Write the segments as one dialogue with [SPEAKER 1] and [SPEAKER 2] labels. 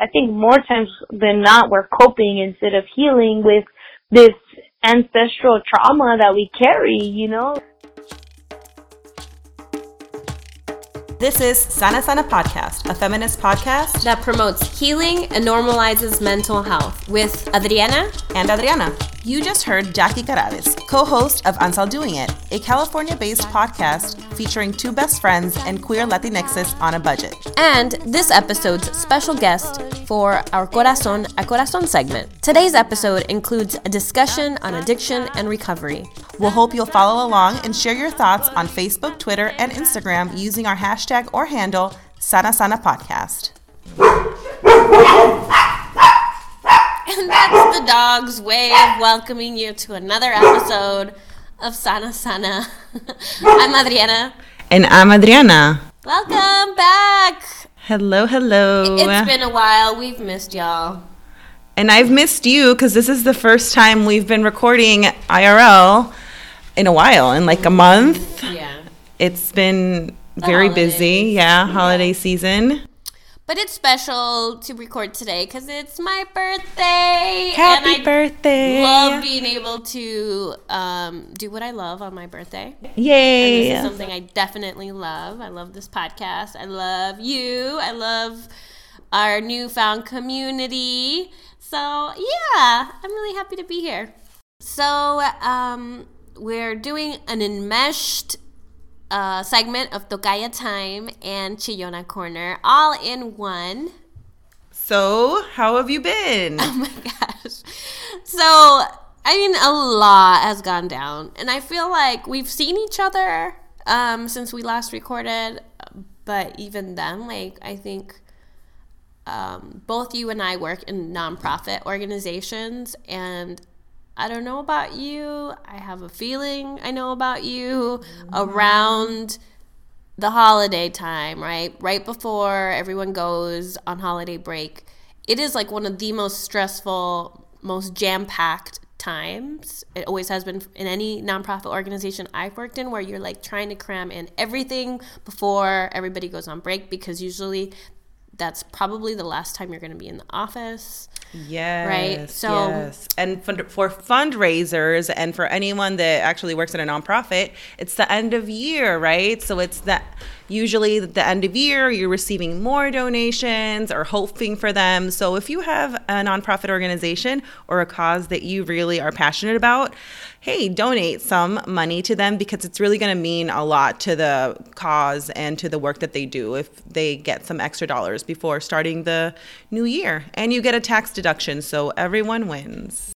[SPEAKER 1] I think more times than not, we're coping instead of healing with this ancestral trauma that we carry, you know?
[SPEAKER 2] This is Sana Sana Podcast, a feminist podcast
[SPEAKER 3] that promotes healing and normalizes mental health with Adriana
[SPEAKER 2] and Adriana. You just heard Jackie Carabes, co host of Anzal Doing It, a California based podcast featuring two best friends and queer Latinxes on a budget.
[SPEAKER 3] And this episode's special guest for our Corazon a Corazon segment. Today's episode includes a discussion on addiction and recovery.
[SPEAKER 2] We'll hope you'll follow along and share your thoughts on Facebook, Twitter, and Instagram using our hashtag or handle Sana Sana Podcast.
[SPEAKER 3] And that's the dog's way of welcoming you to another episode of Sana Sana. I'm Adriana.
[SPEAKER 2] And I'm Adriana.
[SPEAKER 3] Welcome back.
[SPEAKER 2] Hello, hello.
[SPEAKER 3] It's been a while. We've missed y'all.
[SPEAKER 2] And I've missed you because this is the first time we've been recording IRL in a while, in like a month.
[SPEAKER 3] Yeah.
[SPEAKER 2] It's been very busy. Yeah, holiday season.
[SPEAKER 3] But it's special to record today because it's my birthday.
[SPEAKER 2] Happy and I birthday!
[SPEAKER 3] Love being able to um, do what I love on my birthday.
[SPEAKER 2] Yay!
[SPEAKER 3] And this is something I definitely love. I love this podcast. I love you. I love our newfound community. So yeah, I'm really happy to be here. So um, we're doing an enmeshed uh, segment of Tocaya Time and Chillona Corner all in one.
[SPEAKER 2] So, how have you been?
[SPEAKER 3] Oh my gosh. So, I mean, a lot has gone down. And I feel like we've seen each other um, since we last recorded. But even then, like, I think um, both you and I work in nonprofit organizations. And I don't know about you. I have a feeling I know about you mm-hmm. around the holiday time, right? Right before everyone goes on holiday break. It is like one of the most stressful, most jam packed times. It always has been in any nonprofit organization I've worked in where you're like trying to cram in everything before everybody goes on break because usually that's probably the last time you're going to be in the office.
[SPEAKER 2] Yes.
[SPEAKER 3] Right. So,
[SPEAKER 2] yes. And for fundraisers and for anyone that actually works in a nonprofit, it's the end of year, right? So it's that usually the end of year, you're receiving more donations or hoping for them. So if you have a nonprofit organization or a cause that you really are passionate about, hey, donate some money to them because it's really going to mean a lot to the cause and to the work that they do if they get some extra dollars before starting the new year. And you get a tax deduction, so everyone wins.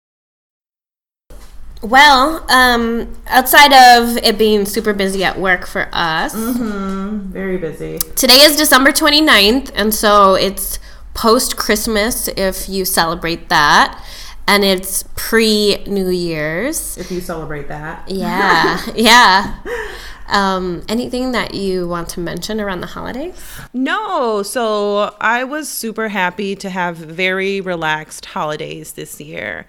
[SPEAKER 3] Well, um, outside of it being super busy at work for us,
[SPEAKER 2] mm-hmm. very busy.
[SPEAKER 3] Today is December 29th, and so it's post Christmas if you celebrate that and it's pre New Year's.
[SPEAKER 2] If you celebrate that.
[SPEAKER 3] Yeah, yeah. Um, anything that you want to mention around the holidays?
[SPEAKER 2] No. So I was super happy to have very relaxed holidays this year.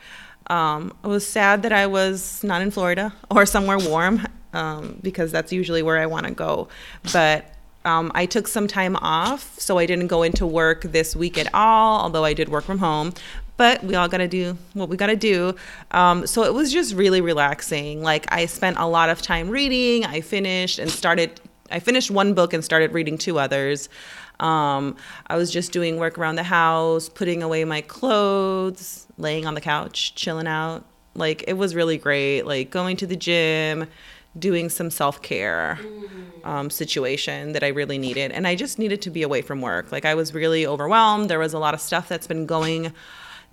[SPEAKER 2] Um, I was sad that I was not in Florida or somewhere warm um, because that's usually where I want to go. But um, I took some time off, so I didn't go into work this week at all, although I did work from home but we all got to do what we got to do. Um, so it was just really relaxing. Like I spent a lot of time reading. I finished and started. I finished one book and started reading two others. Um, I was just doing work around the house, putting away my clothes, laying on the couch, chilling out. Like it was really great. Like going to the gym, doing some self care um, situation that I really needed. And I just needed to be away from work. Like I was really overwhelmed. There was a lot of stuff that's been going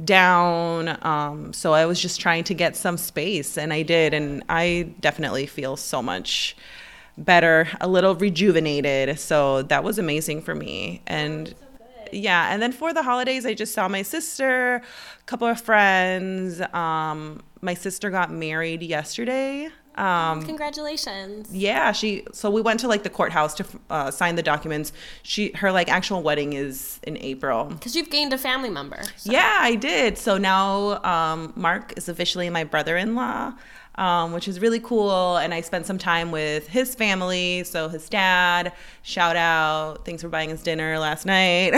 [SPEAKER 2] down. Um, so I was just trying to get some space, and I did. And I definitely feel so much better, a little rejuvenated. So that was amazing for me. And yeah, and then for the holidays, I just saw my sister, a couple of friends. Um, my sister got married yesterday.
[SPEAKER 3] Um, Congratulations.
[SPEAKER 2] Yeah, she. So we went to like the courthouse to uh, sign the documents. She, her like actual wedding is in April.
[SPEAKER 3] Because you've gained a family member.
[SPEAKER 2] So. Yeah, I did. So now um, Mark is officially my brother-in-law. Um, which is really cool. And I spent some time with his family. So his dad, shout out, thanks for buying us dinner last night,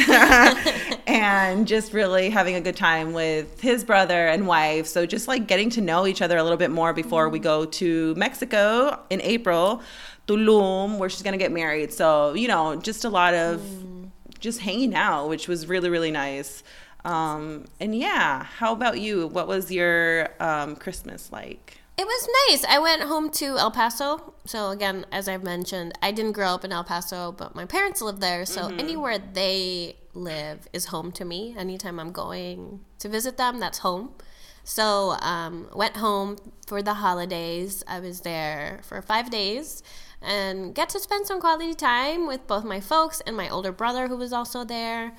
[SPEAKER 2] and just really having a good time with his brother and wife. So just like getting to know each other a little bit more before we go to Mexico in April, Tulum, where she's gonna get married. So you know, just a lot of just hanging out, which was really really nice. Um, and yeah, how about you? What was your um, Christmas like?
[SPEAKER 3] It was nice. I went home to El Paso. So again, as I've mentioned, I didn't grow up in El Paso, but my parents live there. So anywhere they live is home to me. Anytime I'm going to visit them, that's home. So um, went home for the holidays. I was there for five days and get to spend some quality time with both my folks and my older brother who was also there.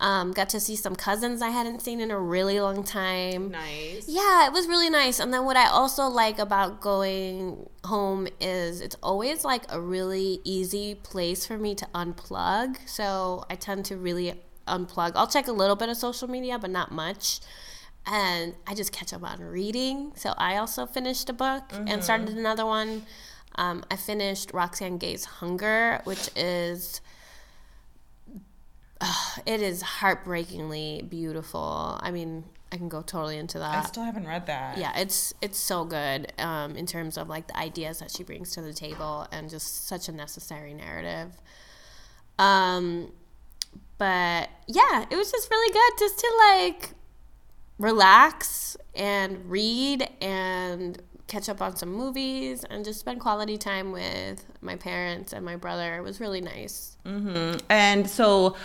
[SPEAKER 3] Um, got to see some cousins I hadn't seen in a really long time.
[SPEAKER 2] Nice.
[SPEAKER 3] Yeah, it was really nice. And then what I also like about going home is it's always like a really easy place for me to unplug. So I tend to really unplug. I'll check a little bit of social media, but not much. And I just catch up on reading. So I also finished a book and started another one. Um, I finished Roxane Gay's Hunger, which is it is heartbreakingly beautiful. I mean, I can go totally into that.
[SPEAKER 2] I still haven't read that.
[SPEAKER 3] Yeah, it's it's so good um, in terms of like the ideas that she brings to the table and just such a necessary narrative. Um, but yeah, it was just really good just to like relax and read and catch up on some movies and just spend quality time with my parents and my brother. It was really nice.
[SPEAKER 2] And so,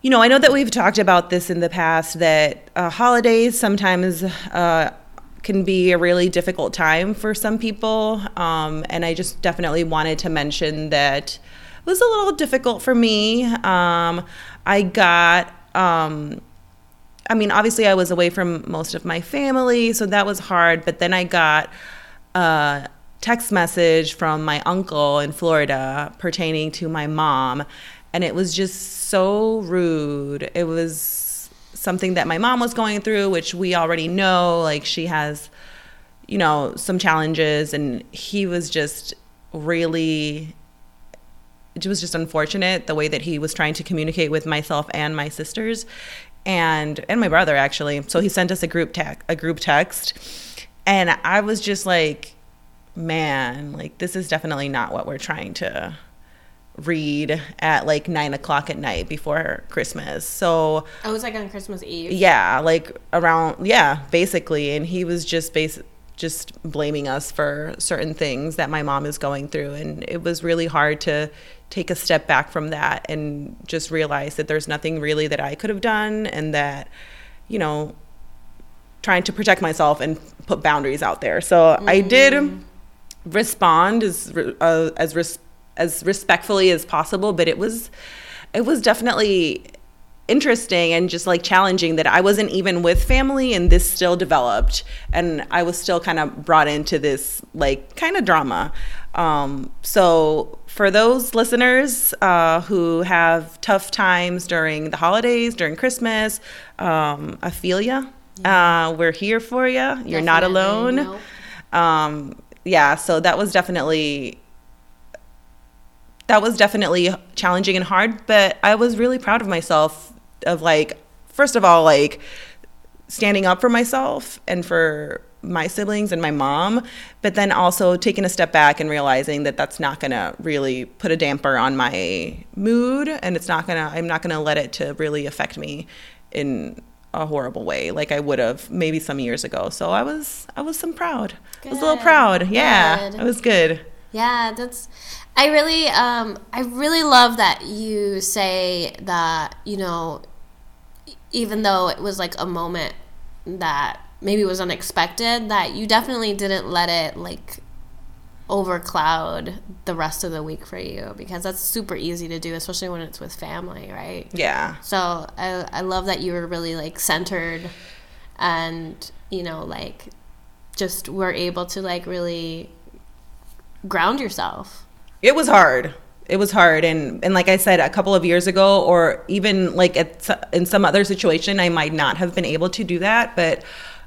[SPEAKER 2] you know, I know that we've talked about this in the past that uh, holidays sometimes uh, can be a really difficult time for some people. Um, and I just definitely wanted to mention that it was a little difficult for me. Um, I got. Um, I mean, obviously, I was away from most of my family, so that was hard. But then I got a text message from my uncle in Florida pertaining to my mom, and it was just so rude. It was something that my mom was going through, which we already know. Like, she has, you know, some challenges, and he was just really it was just unfortunate the way that he was trying to communicate with myself and my sisters and and my brother actually. So he sent us a group tech a group text. And i was just like man like this is definitely not what we're trying to read at like nine o'clock at night before christmas. So oh,
[SPEAKER 3] I was like on Christmas Eve.
[SPEAKER 2] yeah like around yeah basically. And he was just bas- just blaming us for certain things that my mom is going through. And it was really hard to take a step back from that and just realize that there's nothing really that I could have done and that you know trying to protect myself and put boundaries out there so I did respond as uh, as res- as respectfully as possible but it was it was definitely interesting and just like challenging that I wasn't even with family and this still developed and I was still kind of brought into this like kind of drama. Um, so for those listeners uh, who have tough times during the holidays, during Christmas, um, feel ya. Uh, we're here for you. You're not alone.
[SPEAKER 3] nope.
[SPEAKER 2] Um, yeah, so that was definitely that was definitely challenging and hard, but I was really proud of myself of like first of all like standing up for myself and for my siblings and my mom, but then also taking a step back and realizing that that's not going to really put a damper on my mood and it's not going to I'm not going to let it to really affect me in a horrible way like I would have maybe some years ago. So I was I was some proud. I was a little proud. Yeah.
[SPEAKER 3] Good.
[SPEAKER 2] It was good.
[SPEAKER 3] Yeah, that's. I really, um, I really love that you say that. You know, even though it was like a moment that maybe was unexpected, that you definitely didn't let it like overcloud the rest of the week for you because that's super easy to do, especially when it's with family, right?
[SPEAKER 2] Yeah.
[SPEAKER 3] So I, I love that you were really like centered and, you know, like just were able to like really ground yourself.
[SPEAKER 2] It was hard. It was hard, and and like I said, a couple of years ago, or even like at, in some other situation, I might not have been able to do that. But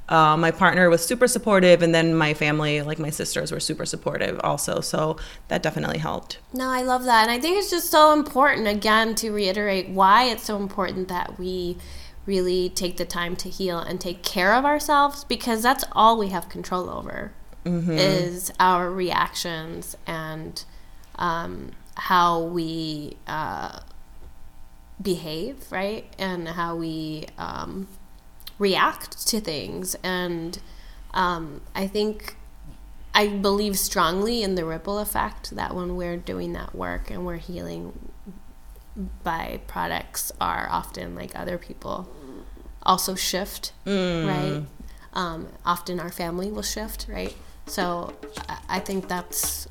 [SPEAKER 2] uh, my partner was super supportive, and then my family, like my sisters, were super supportive also. So that definitely helped.
[SPEAKER 3] No, I love that. And I think it's just so important, again, to reiterate why it's so important that we really take the time to heal and take care of ourselves because that's all we have control over mm-hmm. is our reactions and um, how we uh, behave, right? And how we um, react to things. And um, I think I believe strongly in the ripple effect that when we're doing that work and we're healing by products are often like other people also shift, mm. right? Um, often our family will shift, right? So I think that's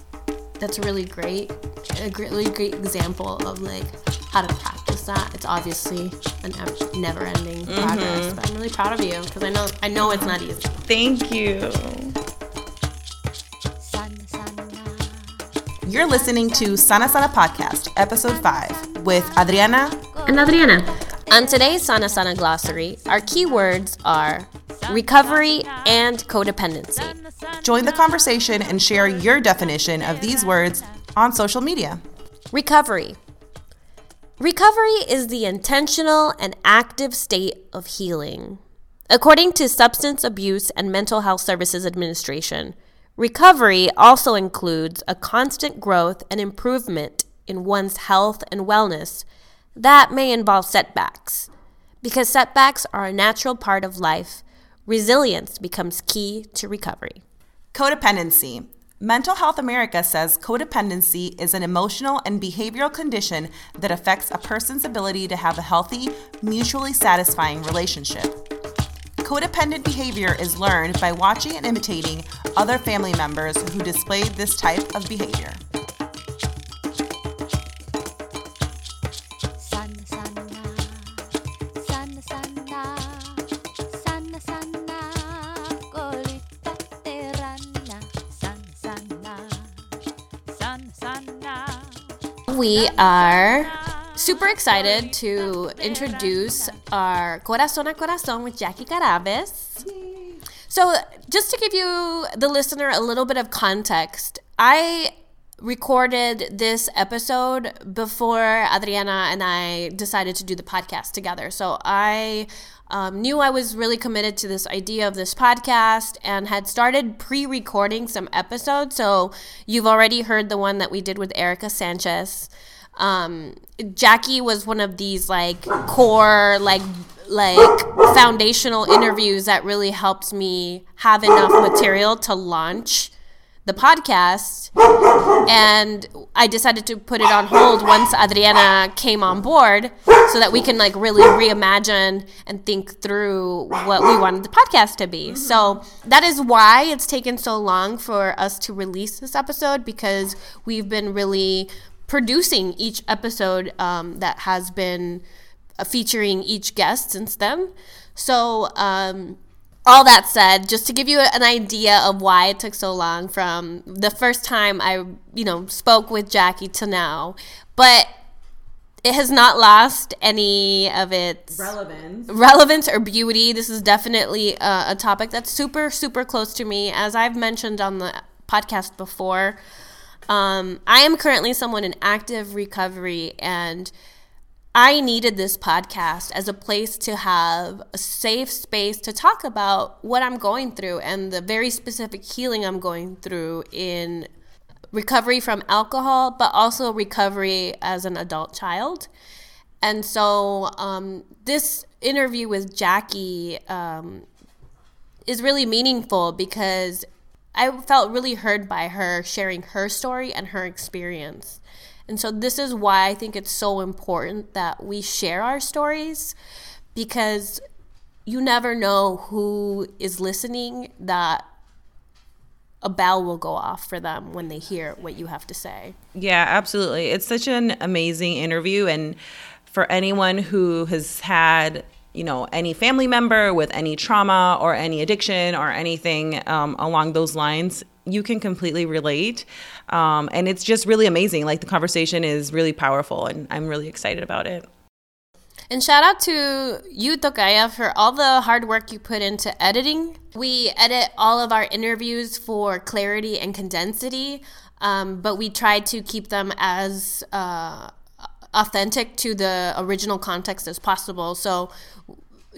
[SPEAKER 3] that's a really great, a really great example of like how to practice that. It's obviously a never-ending mm-hmm. progress, but I'm really proud of you because I know I know it's not easy.
[SPEAKER 2] Thank you. You're listening to Sana Sana Podcast, Episode 5, with Adriana
[SPEAKER 3] and Adriana. On today's Sana Sana glossary, our keywords are recovery and codependency.
[SPEAKER 2] Join the conversation and share your definition of these words on social media.
[SPEAKER 3] Recovery. Recovery is the intentional and active state of healing. According to Substance Abuse and Mental Health Services Administration, recovery also includes a constant growth and improvement in one's health and wellness that may involve setbacks. Because setbacks are a natural part of life, resilience becomes key to recovery.
[SPEAKER 2] Codependency. Mental Health America says codependency is an emotional and behavioral condition that affects a person's ability to have a healthy, mutually satisfying relationship. Codependent behavior is learned by watching and imitating other family members who display this type of behavior.
[SPEAKER 3] We are super excited to introduce our Corazón a Corazón with Jackie Carabes. So, just to give you, the listener, a little bit of context, I recorded this episode before Adriana and I decided to do the podcast together. So, I um, knew I was really committed to this idea of this podcast and had started pre recording some episodes. So you've already heard the one that we did with Erica Sanchez. Um, Jackie was one of these like core, like, like foundational interviews that really helped me have enough material to launch the podcast and I decided to put it on hold once Adriana came on board so that we can like really reimagine and think through what we wanted the podcast to be. So that is why it's taken so long for us to release this episode because we've been really producing each episode um, that has been uh, featuring each guest since then. So um, all that said, just to give you an idea of why it took so long from the first time I, you know, spoke with Jackie to now, but it has not lost any of its
[SPEAKER 2] relevance,
[SPEAKER 3] relevance or beauty. This is definitely a, a topic that's super, super close to me, as I've mentioned on the podcast before. Um, I am currently someone in active recovery and I needed this podcast as a place to have a safe space to talk about what I'm going through and the very specific healing I'm going through in recovery from alcohol, but also recovery as an adult child. And so, um, this interview with Jackie um, is really meaningful because I felt really heard by her sharing her story and her experience. And so this is why I think it's so important that we share our stories because you never know who is listening that a bell will go off for them when they hear what you have to say.
[SPEAKER 2] Yeah, absolutely. It's such an amazing interview and for anyone who has had you know any family member with any trauma or any addiction or anything um, along those lines you can completely relate. Um, and it's just really amazing. Like the conversation is really powerful, and I'm really excited about it.
[SPEAKER 3] And shout out to you, Tocaya, for all the hard work you put into editing. We edit all of our interviews for clarity and condensity, um, but we try to keep them as uh, authentic to the original context as possible. So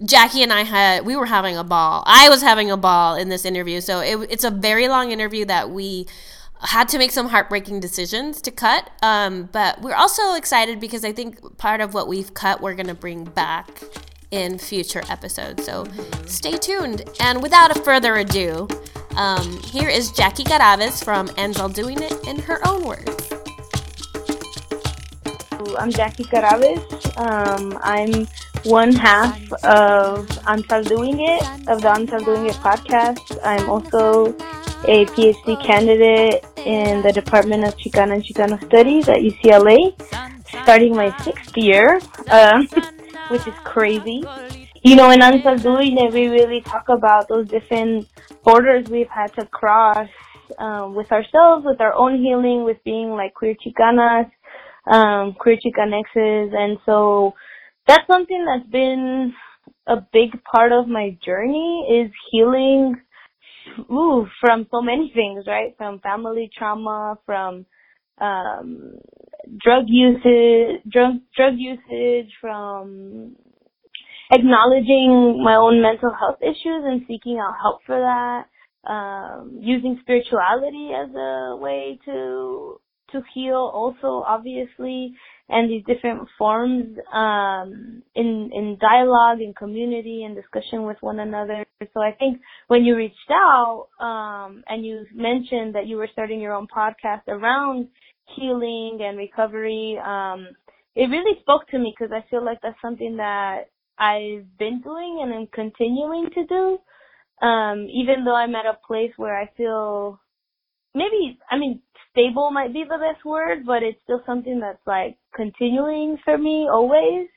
[SPEAKER 3] Jackie and I had we were having a ball. I was having a ball in this interview. So it, it's a very long interview that we had to make some heartbreaking decisions to cut. Um, but we're also excited because I think part of what we've cut we're gonna bring back in future episodes. So stay tuned. And without a further ado, um, here is Jackie Carabes from Anzal Doing It in her own words.
[SPEAKER 1] I'm Jackie Carabes. Um, I'm one half of Anzal Doing It, of the Anzal Doing It podcast. I'm also a PhD candidate in the Department of Chicana and Chicano Studies at UCLA, starting my sixth year, uh, which is crazy. You know, in Anzal Doing It, we really talk about those different borders we've had to cross um, with ourselves, with our own healing, with being like queer Chicanas, um, queer Chicanexes, and so that's something that's been a big part of my journey is healing ooh, from so many things, right? From family trauma, from um drug usage drug drug usage, from acknowledging my own mental health issues and seeking out help for that. Um, using spirituality as a way to to heal also obviously and these different forms um, in in dialogue and community and discussion with one another. So I think when you reached out um, and you mentioned that you were starting your own podcast around healing and recovery, um, it really spoke to me because I feel like that's something that I've been doing and I'm continuing to do. Um, even though I'm at a place where I feel maybe, I mean, stable might be the best word, but it's still something that's like continuing for me always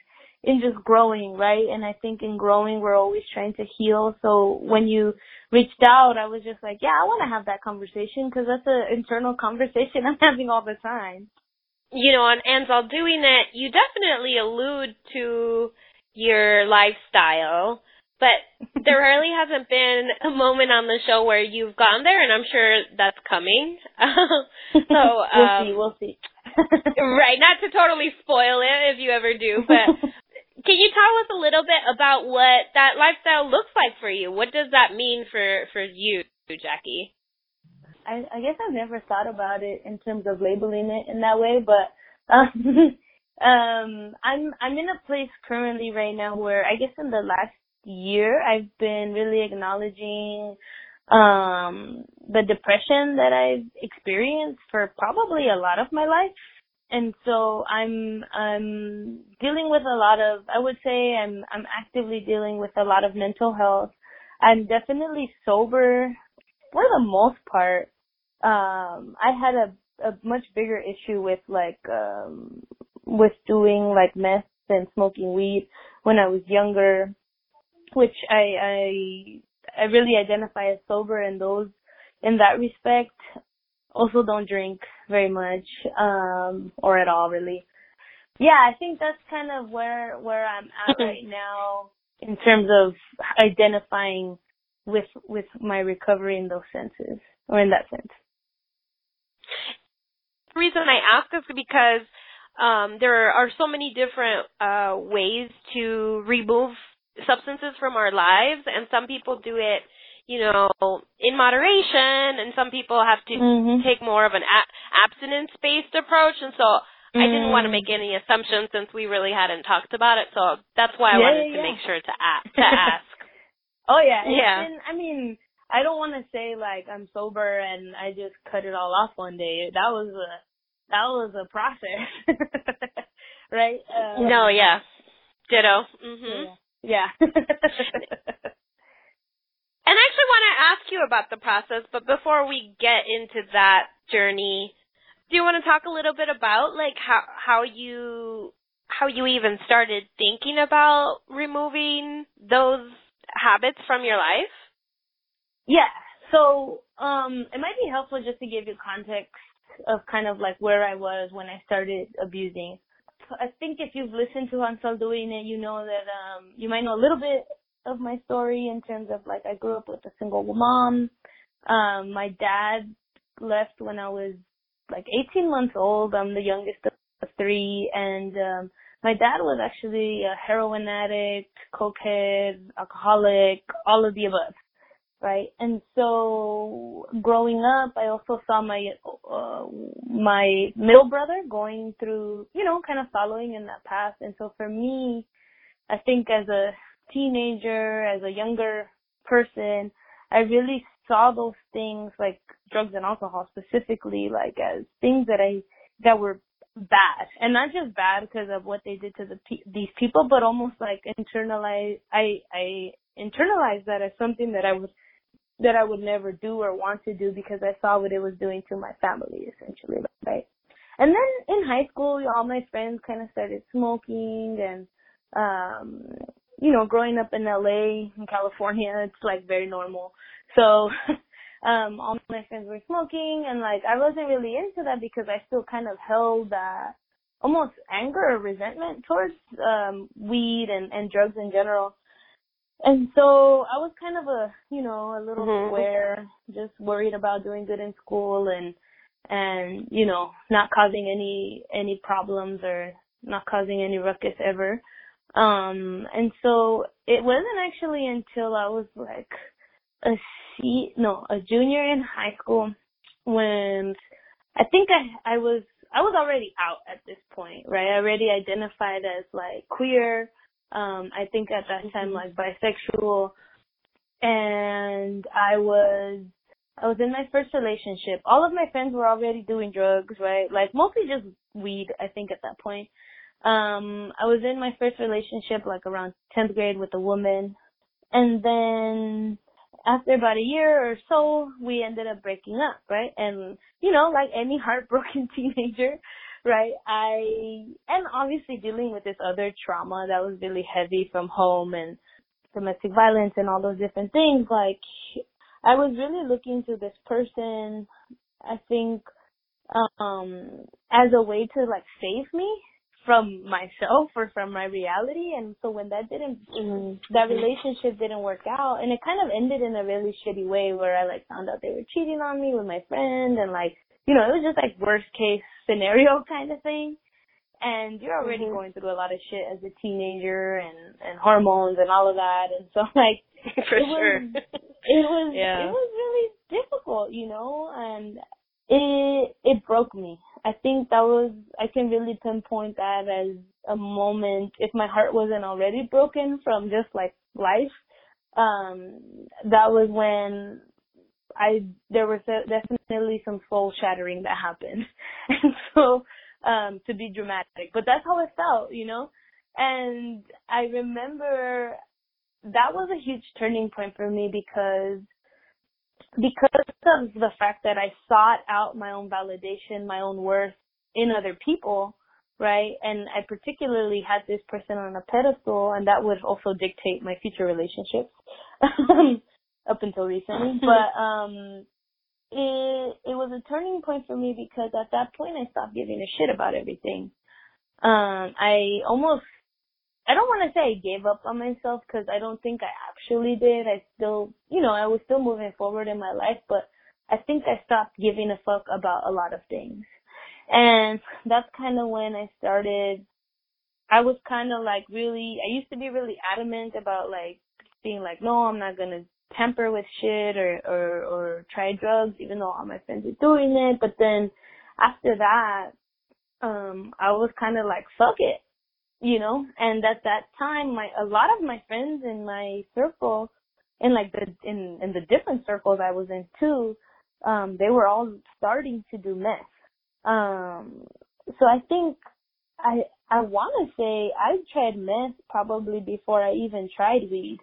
[SPEAKER 1] in just growing, right? And I think in growing, we're always trying to heal. So when you reached out, I was just like, yeah, I want to have that conversation because that's an internal conversation I'm having all the time.
[SPEAKER 4] You know, and Anzal doing that, you definitely allude to your lifestyle but there really hasn't been a moment on the show where you've gone there, and I'm sure that's coming. so
[SPEAKER 1] um, we'll see. We'll see.
[SPEAKER 4] right, not to totally spoil it if you ever do, but can you tell us a little bit about what that lifestyle looks like for you? What does that mean for for you, Jackie?
[SPEAKER 1] I, I guess I've never thought about it in terms of labeling it in that way, but um, um, I'm I'm in a place currently right now where I guess in the last year, I've been really acknowledging um the depression that I've experienced for probably a lot of my life. And so I'm I'm dealing with a lot of I would say I'm I'm actively dealing with a lot of mental health. I'm definitely sober for the most part. Um I had a a much bigger issue with like um with doing like meth and smoking weed when I was younger which I I I really identify as sober in those in that respect. Also don't drink very much, um, or at all really. Yeah, I think that's kind of where where I'm at right now in terms of identifying with with my recovery in those senses or in that sense.
[SPEAKER 4] The reason I ask is because um, there are so many different uh, ways to remove substances from our lives and some people do it you know in moderation and some people have to mm-hmm. take more of an a- abstinence based approach and so mm-hmm. I didn't want to make any assumptions since we really hadn't talked about it so that's why I
[SPEAKER 1] yeah,
[SPEAKER 4] wanted
[SPEAKER 1] yeah,
[SPEAKER 4] to
[SPEAKER 1] yeah.
[SPEAKER 4] make sure to, a- to ask
[SPEAKER 1] oh yeah
[SPEAKER 4] yeah
[SPEAKER 1] and, I mean I don't want to say like I'm sober and I just cut it all off one day that was a that was a process right
[SPEAKER 4] um, no yeah ditto mhm
[SPEAKER 1] yeah. Yeah.
[SPEAKER 4] and I actually want to ask you about the process, but before we get into that journey, do you want to talk a little bit about like how how you how you even started thinking about removing those habits from your life?
[SPEAKER 1] Yeah. So, um it might be helpful just to give you context of kind of like where I was when I started abusing. I think if you've listened to Anzal doing it, you know that um you might know a little bit of my story in terms of like I grew up with a single mom. Um, my dad left when I was like 18 months old. I'm the youngest of three, and um, my dad was actually a heroin addict, cokehead, alcoholic, all of the above right? And so growing up, I also saw my uh, my middle brother going through, you know, kind of following in that path. And so for me, I think as a teenager, as a younger person, I really saw those things like drugs and alcohol specifically like as things that I that were bad and not just bad because of what they did to the pe- these people but almost like internalize I I internalized that as something that I would that I would never do or want to do because I saw what it was doing to my family essentially, right? And then in high school, all my friends kind of started smoking and, um, you know, growing up in LA, in California, it's like very normal. So, um, all my friends were smoking and like I wasn't really into that because I still kind of held that almost anger or resentment towards, um, weed and, and drugs in general. And so I was kind of a, you know, a little mm-hmm. square, just worried about doing good in school and, and, you know, not causing any, any problems or not causing any ruckus ever. Um, and so it wasn't actually until I was like a C, no, a junior in high school when I think I, I was, I was already out at this point, right? I already identified as like queer um, I think at that time
[SPEAKER 3] mm-hmm.
[SPEAKER 1] like bisexual and I was I was in my first relationship. All of my friends were already doing drugs, right? Like mostly just weed, I think at that point. Um, I was in my first relationship like around 10th grade with a woman. And then after about a year or so, we ended up breaking up, right? And, you know, like any heartbroken teenager, right? I and obviously dealing with this other trauma that was really heavy from home and domestic violence and all those different things. Like I was really looking to this person. I think um as a way to like save me from myself or from my reality and so when that didn't mm, that relationship didn't work out and it kind of ended in a really shitty way where I like found out they were cheating on me with my friend and like you know, it was just like worst case scenario kind of thing. And you're already mm-hmm. going through a lot of shit as a teenager and and hormones and all of that, and so like
[SPEAKER 4] for
[SPEAKER 1] it
[SPEAKER 4] sure,
[SPEAKER 1] was, it was
[SPEAKER 4] yeah.
[SPEAKER 1] it was really difficult, you know, and it it broke me. I think that was I can really pinpoint that as a moment if my heart wasn't already broken from just like life um that was when I there was a, definitely some soul shattering that happened, and so um to be dramatic, but that's how it felt, you know. And I remember that was a huge turning point for me because because of the fact that I sought out my own validation, my own worth in other people, right? And I particularly had this person on a pedestal, and that would also dictate my future relationships. up until recently. but um it it was a turning point for me because at that point I stopped giving a shit about everything. Um I almost I don't want to say I gave up on myself because I don't think I actually did. I still, you know, I was still moving forward in my life, but I think I stopped giving a fuck about a lot of things. And that's kind of when I started, I was kind of like really, I used to be really adamant about like being like, no, I'm not going to tamper with shit or, or, or try drugs, even though all my friends are doing it. But then after that, um, I was kind of like, fuck it, you know? And at that time, my, a lot of my friends in my circle, in like the, in, in the different circles I was in too, um, they were all starting to do meth. Um, so I think I, I want to say I tried meth probably before I even tried weed.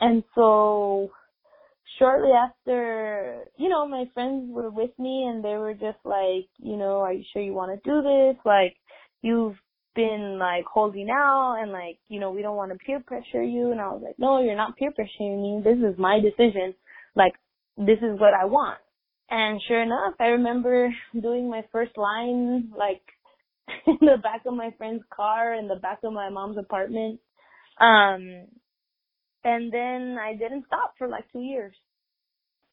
[SPEAKER 1] And so shortly after, you know, my friends were with me and they were just like, you know, are you sure you want to do this? Like, you've been like holding out and like, you know, we don't want to peer pressure you. And I was like, no, you're not peer pressuring me. This is my decision. Like, this is what I want. And sure enough, I remember doing my first line like in the back of my friend's car in the back of my mom's apartment. Um and then I didn't stop for like 2 years.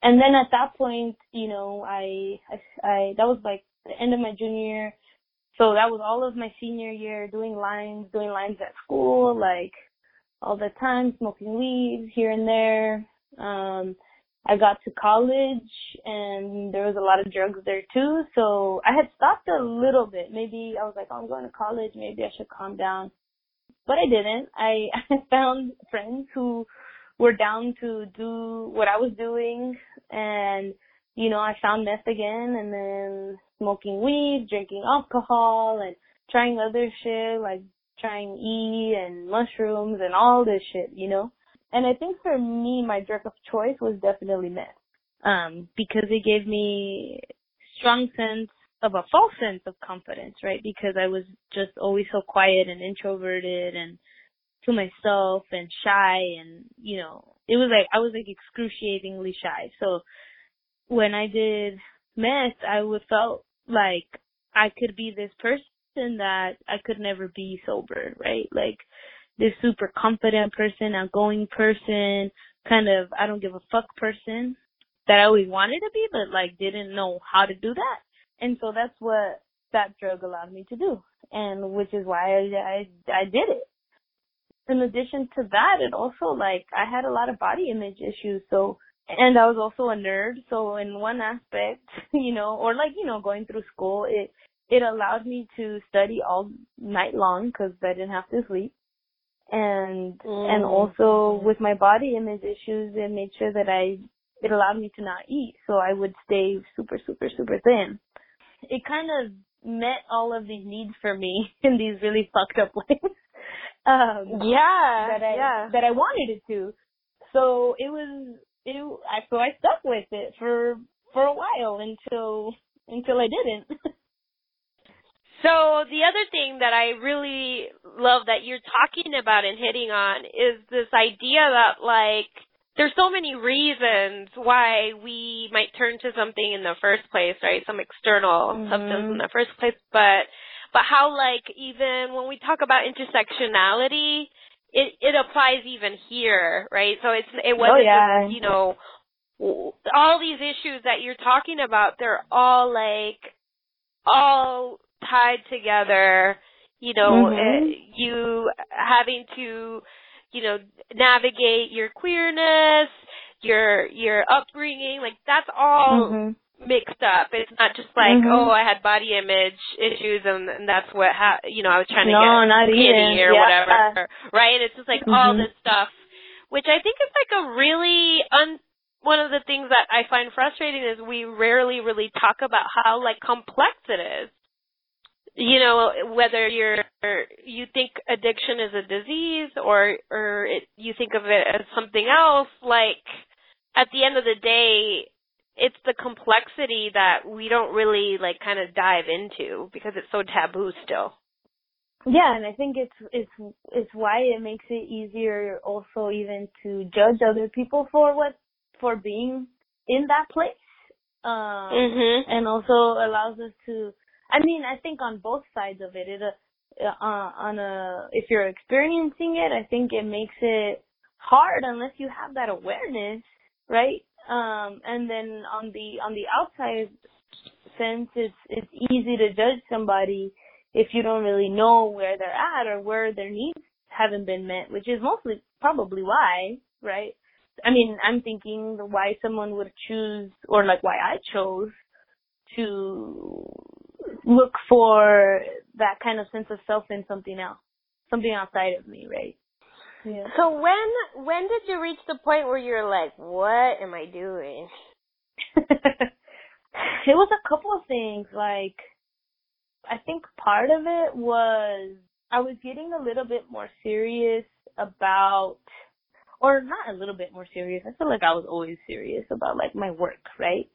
[SPEAKER 1] And then at that point, you know, I I, I that was like the end of my junior year. So that was all of my senior year doing lines, doing lines at school, like all the time, smoking weed here and there. Um I got to college and there was a lot of drugs there too. So I had stopped a little bit. Maybe I was like, oh, I'm going to college. Maybe I should calm down. But I didn't. I, I found friends who were down to do what I was doing and, you know, I found meth again and then smoking weed, drinking alcohol and trying other shit like trying E and mushrooms and all this shit, you know? And I think for me, my drug of choice was definitely meth. Um, because it gave me strong sense of a false sense of confidence, right? Because I was just always so quiet and introverted and to myself and shy and, you know, it was like, I was like excruciatingly shy. So when I did meth, I would felt like I could be this person that I could never be sober, right? Like, this super confident person, outgoing person, kind of I don't give a fuck person that I always wanted to be, but like didn't know how to do that. And so that's what that drug allowed me to do, and which is why I I, I did it. In addition to that, it also like I had a lot of body image issues, so and I was also a nerd, so in one aspect, you know, or like you know going through school, it it allowed me to study all night long because I didn't have to sleep and mm. and also with my body image issues it made sure that I it allowed me to not eat so I would stay super super super thin. It kind of met all of these needs for me in these really fucked up ways.
[SPEAKER 4] um yeah
[SPEAKER 1] that I
[SPEAKER 4] yeah.
[SPEAKER 1] that I wanted it to. So it was it I so I stuck with it for for a while until until I didn't.
[SPEAKER 4] So the other thing that I really love that you're talking about and hitting on is this idea that like there's so many reasons why we might turn to something in the first place, right? Some external mm-hmm. substance in the first place, but but how like even when we talk about intersectionality, it it applies even here, right? So it's it wasn't
[SPEAKER 1] oh, yeah.
[SPEAKER 4] just, you know all these issues that you're talking about, they're all like all tied together, you know,
[SPEAKER 1] mm-hmm.
[SPEAKER 4] uh, you having to, you know, navigate your queerness, your your upbringing, like that's all
[SPEAKER 1] mm-hmm.
[SPEAKER 4] mixed up. It's not just like,
[SPEAKER 1] mm-hmm.
[SPEAKER 4] oh, I had body image issues and, and that's what ha- you know, I was trying to
[SPEAKER 1] no,
[SPEAKER 4] get
[SPEAKER 1] not
[SPEAKER 4] skinny or
[SPEAKER 1] yeah.
[SPEAKER 4] whatever, right? It's just like all
[SPEAKER 1] Mm-hmm.
[SPEAKER 4] this stuff, which I think is like a really un one of the things that I find frustrating is we rarely really talk about how like complex it is you know whether you're you think addiction is a disease or or it, you think of it as something else like at the end of the day it's the complexity that we don't really like kind of dive into because it's so taboo still
[SPEAKER 1] yeah and i think it's it's it's why it makes it easier also even to judge other people for what for being in that place um
[SPEAKER 4] mm-hmm.
[SPEAKER 1] and also allows us to I mean, I think on both sides of it, it uh, uh, on a if you're experiencing it, I think it makes it hard unless you have that awareness, right? Um, and then on the on the outside sense, it's it's easy to judge somebody if you don't really know where they're at or where their needs haven't been met, which is mostly probably why, right? I mean, I'm thinking why someone would choose or like why I chose to look for that kind of sense of self in something else, something outside of me, right?
[SPEAKER 4] Yeah. So when when did you reach the point where you're like, what am I doing?
[SPEAKER 1] it was a couple of things. Like, I think part of it was I was getting a little bit more serious about, or not a little bit more serious. I feel like I was always serious about like my work, right?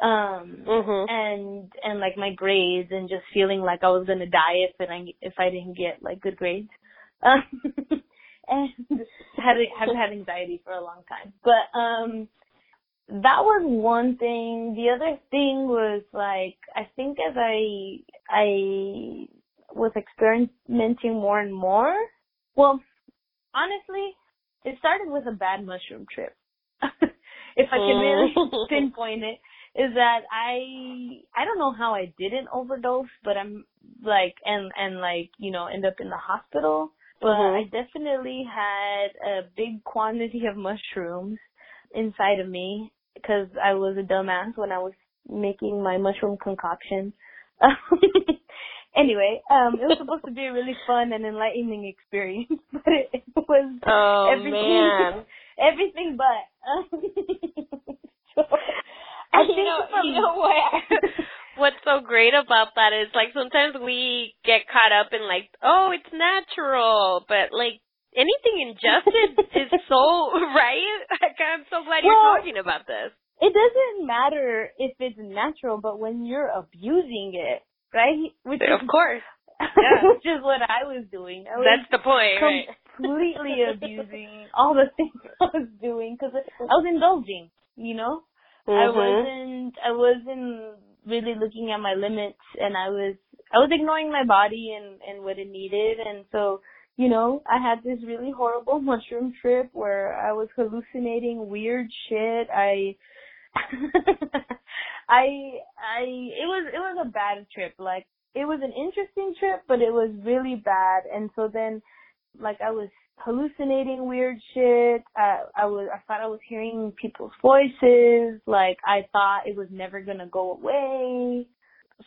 [SPEAKER 1] Um
[SPEAKER 4] mm-hmm.
[SPEAKER 1] and and like my grades and just feeling like I was gonna die if and I if I didn't get like good grades um and had have had anxiety for a long time but um that was one thing the other thing was like I think as I I was experimenting more and more. Well, honestly, it started with a bad mushroom trip. if I can really pinpoint it, is that I I don't know how I didn't overdose, but I'm like and and like you know end up in the hospital. But mm-hmm. I definitely had a big quantity of mushrooms inside of me because I was a dumbass when I was making my mushroom concoction. anyway, um, it was supposed to be a really fun and enlightening experience, but it, it was
[SPEAKER 4] oh,
[SPEAKER 1] everything,
[SPEAKER 4] man.
[SPEAKER 1] everything but. so,
[SPEAKER 4] I you know, from, you know what? What's so great about that is like sometimes we get caught up in like, oh, it's natural, but like anything ingested is so right. Like, I'm so glad well, you're talking about this.
[SPEAKER 1] It doesn't matter if it's natural, but when you're abusing it, right?
[SPEAKER 4] Which of is, course.
[SPEAKER 1] Yeah. which is what I was doing. I was
[SPEAKER 4] That's the point, right?
[SPEAKER 1] Completely abusing all the things I was doing because I was indulging. You know, mm-hmm. I wasn't. I wasn't really looking at my limits, and I was. I was ignoring my body and and what it needed, and so you know, I had this really horrible mushroom trip where I was hallucinating weird shit. I I I it was it was a bad trip. Like it was an interesting trip, but it was really bad. And so then like I was hallucinating weird shit. I I was I thought I was hearing people's voices. Like I thought it was never gonna go away.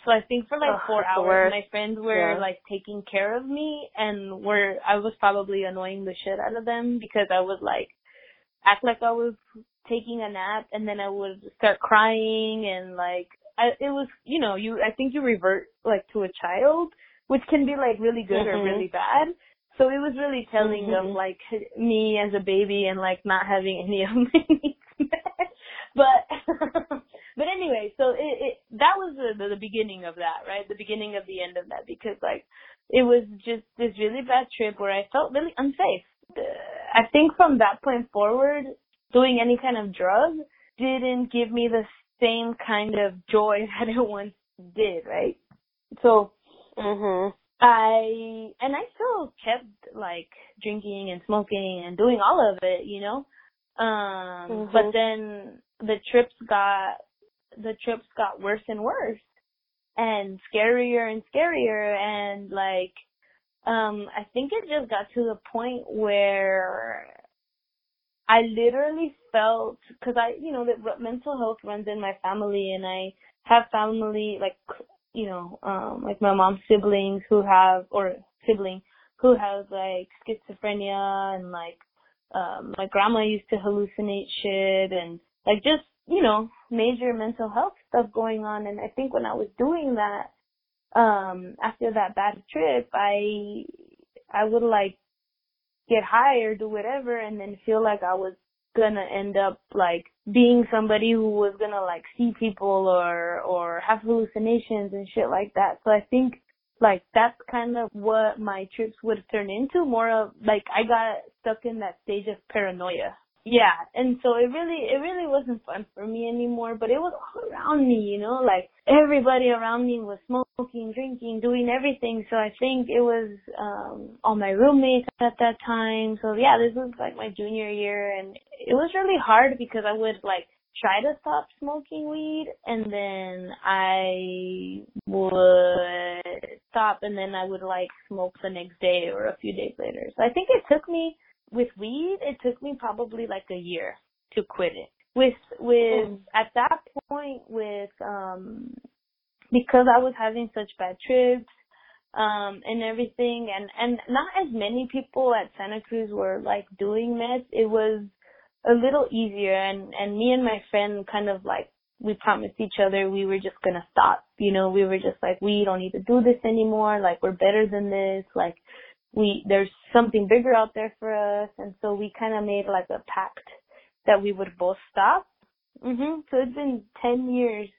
[SPEAKER 1] So I think for like
[SPEAKER 4] oh,
[SPEAKER 1] four hours, my friends were yeah. like taking care of me, and were I was probably annoying the shit out of them because I was like act like I was taking a nap and then I would start crying and like I it was you know you I think you revert like to a child which can be like really good
[SPEAKER 4] mm-hmm.
[SPEAKER 1] or really bad so it was really telling
[SPEAKER 4] mm-hmm.
[SPEAKER 1] of like me as a baby and like not having any of my needs but but anyway so it, it that was the, the beginning of that right the beginning of the end of that because like it was just this really bad trip where I felt really unsafe I think from that point forward doing any kind of drug didn't give me the same kind of joy that it once did, right? So
[SPEAKER 4] mhm.
[SPEAKER 1] I and I still kept like drinking and smoking and doing all of it, you know. Um
[SPEAKER 4] mm-hmm.
[SPEAKER 1] but then the trips got the trips got worse and worse and scarier and scarier and like um I think it just got to the point where I literally felt because I, you know, that mental health runs in my family, and I have family like, you know, um, like my mom's siblings who have or sibling who has like schizophrenia and like um my grandma used to hallucinate shit and like just you know major mental health stuff going on. And i think when i was doing that um after that bad trip i i would like get high or do whatever and then feel like I was gonna end up like being somebody who was gonna like see people or or have hallucinations and shit like that. So I think like that's kind of what my trips would turn into more of like I got stuck in that stage of paranoia yeah and so it really it really wasn't fun for me anymore but it was all around me you know like everybody around me was smoking drinking doing everything so i think it was um all my roommates at that time so yeah this was like my junior year and it was really hard because i would like try to stop smoking weed and then I would stop and then I would like smoke the next day or a few days later. So I think it took me with weed, it took me probably like a year to quit it. With with mm. at that point with um because I was having such bad trips um and everything and and not as many people at Santa Cruz were like doing meth. It was a little easier and and me and my friend kind of like we promised each other we were just gonna stop. You know, we were just like we don't need to do this anymore. Like we're better than this. Like we there's something bigger out there for us. And so we kind of made like a pact that we would both stop. Mhm so it's been 10 years